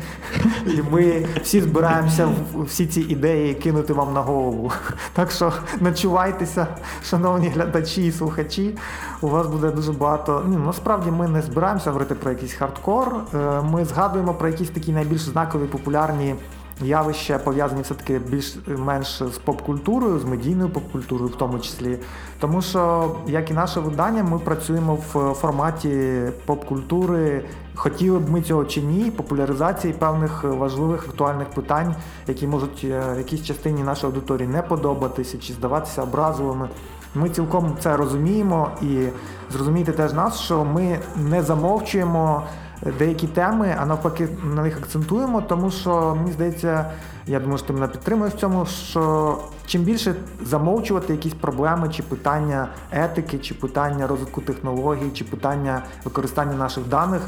і ми всі збираємося всі ці ідеї кинути вам на голову. Так що начувайтеся, шановні глядачі і слухачі. У вас буде дуже багато. Ну, насправді ми не збираємося говорити про якийсь хардкор. Е, Ми згадуємо про якісь такі найбільш знакові популярні явища пов'язані все-таки більш-менш з поп-культурою, з медійною поп-культурою в тому числі. Тому що, як і наше видання, ми працюємо в форматі поп-культури. Хотіли б ми цього чи ні, популяризації певних важливих актуальних питань, які можуть е, в якійсь частині нашої аудиторії не подобатися чи здаватися образливими. Ми цілком це розуміємо і зрозумійте теж нас, що ми не замовчуємо деякі теми, а навпаки на них акцентуємо, тому що мені здається, я думаю, що ти мене підтримуєш в цьому, що чим більше замовчувати якісь проблеми чи питання етики, чи питання розвитку технологій, чи питання використання наших даних,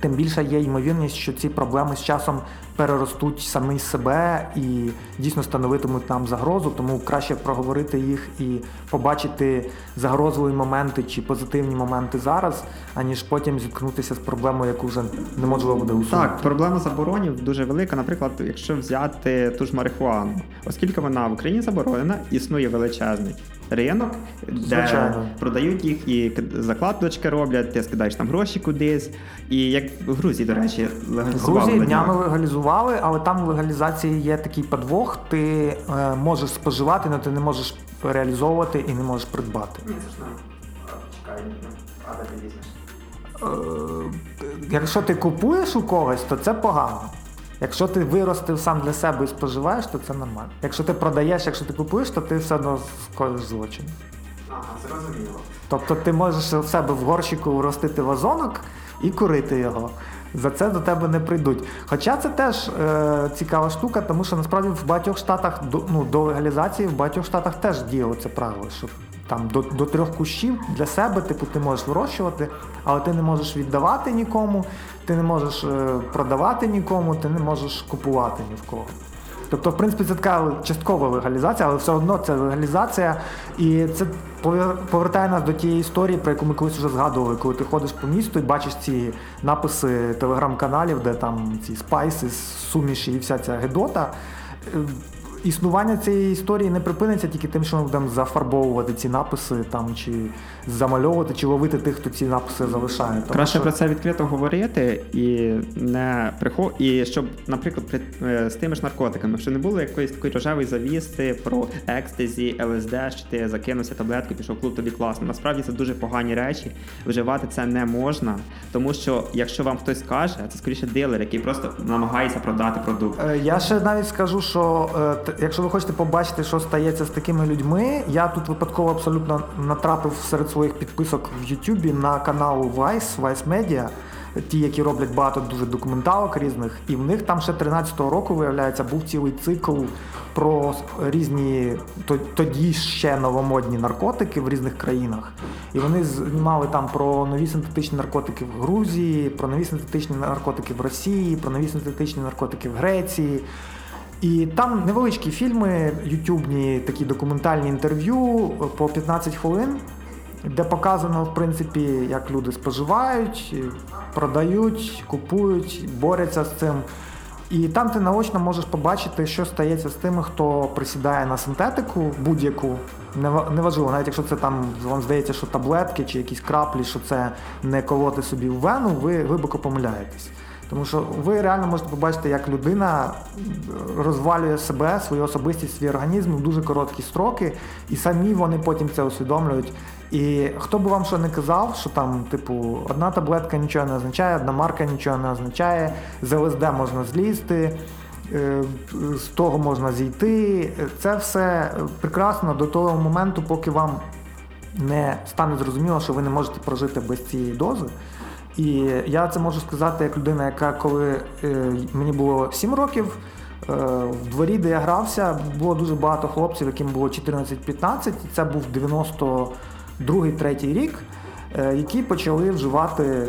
тим більша є ймовірність, що ці проблеми з часом переростуть самі себе і дійсно становитимуть нам загрозу, тому краще проговорити їх і побачити загрозливі моменти чи позитивні моменти зараз, аніж потім зіткнутися з проблемою, яку вже неможливо буде усунути. Так, проблема заборонів дуже велика. Наприклад, якщо взяти ту ж марихуану, оскільки вона в Україні заборонена, існує величезний ринок, де Звичайно. продають їх і закладочки роблять, ти скидаєш там гроші кудись. І як в Грузії, до речі, легалізували. Грузії на днях. днями легалізували, але там в легалізації є такий подвох. Ти е, можеш споживати, але ти не можеш реалізовувати і не можеш придбати. Ні, це ж нам. Чекай, а де ти візьмеш? Е, Якщо ти купуєш у когось, то це погано. Якщо ти виростив сам для себе і споживаєш, то це нормально. Якщо ти продаєш, якщо ти купуєш, то ти все одно скоїш злочин. Ага, зрозуміло. Тобто ти можеш у себе в горщику ростити вазонок і курити його. За це до тебе не прийдуть. Хоча це теж е, цікава штука, тому що насправді в багатьох штатах до, ну, до легалізації в багатьох штатах теж діяло це правило, що там до, до трьох кущів для себе, типу, ти можеш вирощувати, але ти не можеш віддавати нікому, ти не можеш е, продавати нікому, ти не можеш купувати ні в кого. Тобто, в принципі, це така часткова легалізація, але все одно це легалізація, і це повертає нас до тієї історії, про яку ми колись вже згадували, коли ти ходиш по місту і бачиш ці написи телеграм-каналів, де там ці спайси, суміші і вся ця гедота. Існування цієї історії не припиниться тільки тим, що ми будемо зафарбовувати ці написи там чи замальовувати, чи ловити тих, хто ці написи залишає. Тому Краще що- про це відкрито говорити і не прихо... і щоб, наприклад, при... е, з тими ж наркотиками, що не було якоїсь такої рожевої завісти про екстезі, ЛСД, що ти закинувся таблетку, пішов в клуб, тобі класно. Насправді це дуже погані речі. Вживати це не можна, тому що якщо вам хтось скаже, це скоріше дилер, який просто намагається продати продукт. Е, Я ще навіть скажу, що е, якщо ви хочете побачити, що стається з такими людьми, я тут випадково абсолютно натрапив серед своїх підписок в Ютубі на канал Vice, Vice Media, ті, які роблять багато дуже документалок різних, і в них там ще 13-го року, виявляється, був цілий цикл про різні тоді ще новомодні наркотики в різних країнах. І вони знімали там про нові синтетичні наркотики в Грузії, про нові синтетичні наркотики в Росії, про нові синтетичні наркотики в Греції. І там невеличкі фільми, ютубні такі документальні інтерв'ю по 15 хвилин, де показано, в принципі, як люди споживають, продають, купують, борються з цим. І там ти наочно можеш побачити, що стається з тими, хто присідає на синтетику будь-яку. Нева- Неважливо, навіть якщо це там вам здається, що таблетки чи якісь краплі, що це не колоти собі в вену, ви глибоко помиляєтесь. Тому що ви реально можете побачити, як людина розвалює себе, свою особистість, свій організм в дуже короткі строки, і самі вони потім це усвідомлюють. І хто би вам що не казав, що там, типу, одна таблетка нічого не означає, одна марка нічого не означає, з ЛСД можна злізти, е, з того можна зійти. Це все прекрасно до того моменту, поки вам не стане зрозуміло, що ви не можете прожити без цієї дози. І я це можу сказати як людина, яка коли е, мені було 7 років, е, в дворі, де я грався, було дуже багато хлопців, яким було 14-15, це був 92-3 рік, е, які почали вживати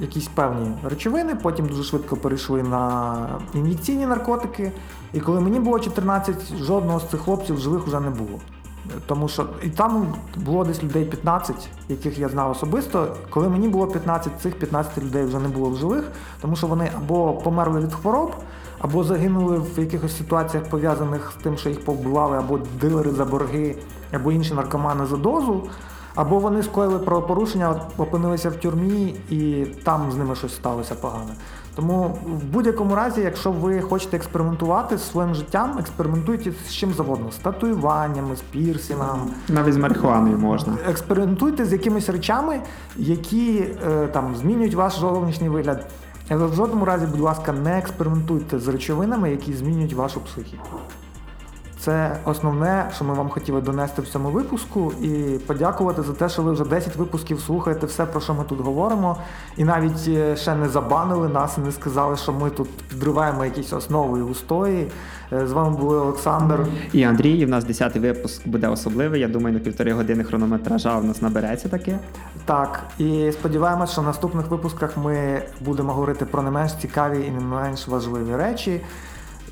якісь певні речовини, потім дуже швидко перейшли на ін'єкційні наркотики. І коли мені було 14, жодного з цих хлопців живих вже не було. Тому що і там було десь людей 15, яких я знав особисто. Коли мені було 15, цих 15 людей вже не було в живих, тому що вони або померли від хвороб, або загинули в якихось ситуаціях пов'язаних з тим, що їх повбивали, або дилери за борги, або інші наркомани за дозу, або вони скоїли правопорушення, опинилися в тюрмі, і там з ними щось сталося погане. Тому в будь-якому разі, якщо ви хочете експериментувати з своїм життям, експериментуйте з чим завгодно, з татуюваннями, з пірсінгом. Навіть з марихуаною можна. Експериментуйте з якимись речами, які е, там змінюють ваш зовнішній вигляд. Але в жодному разі, будь ласка, не експериментуйте з речовинами, які змінюють вашу психіку. Це основне, що ми вам хотіли донести в цьому випуску, і подякувати за те, що ви вже 10 випусків слухаєте все, про що ми тут говоримо, і навіть е, ще не забанили нас і не сказали, що ми тут підриваємо якісь основи і устої. Е, З вами були Олександр. І Андрій, і в нас 10-й випуск буде особливий. Я думаю, на півтори години хронометража в нас набереться таке. Так, і сподіваємось, що в наступних випусках ми будемо говорити про не менш цікаві і не менш важливі речі.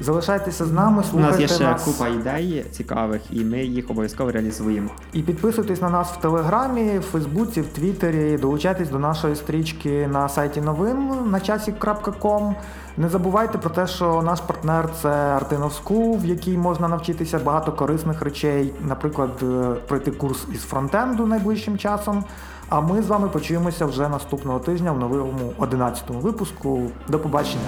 Залишайтеся з нами, слухайте нас є ще нас. купа ідей цікавих, і ми їх обов'язково реалізуємо. І підписуйтесь на нас в Телеграмі, в Фейсбуці, в Твіттері, долучайтесь до нашої стрічки на сайті новин на часі.ком. Не забувайте про те, що наш партнер це Artinov School, в якій можна навчитися багато корисних речей, наприклад, е, пройти курс із фронтенду найближчим часом. А ми з вами почуємося вже наступного тижня в новому 11 випуску. До побачення.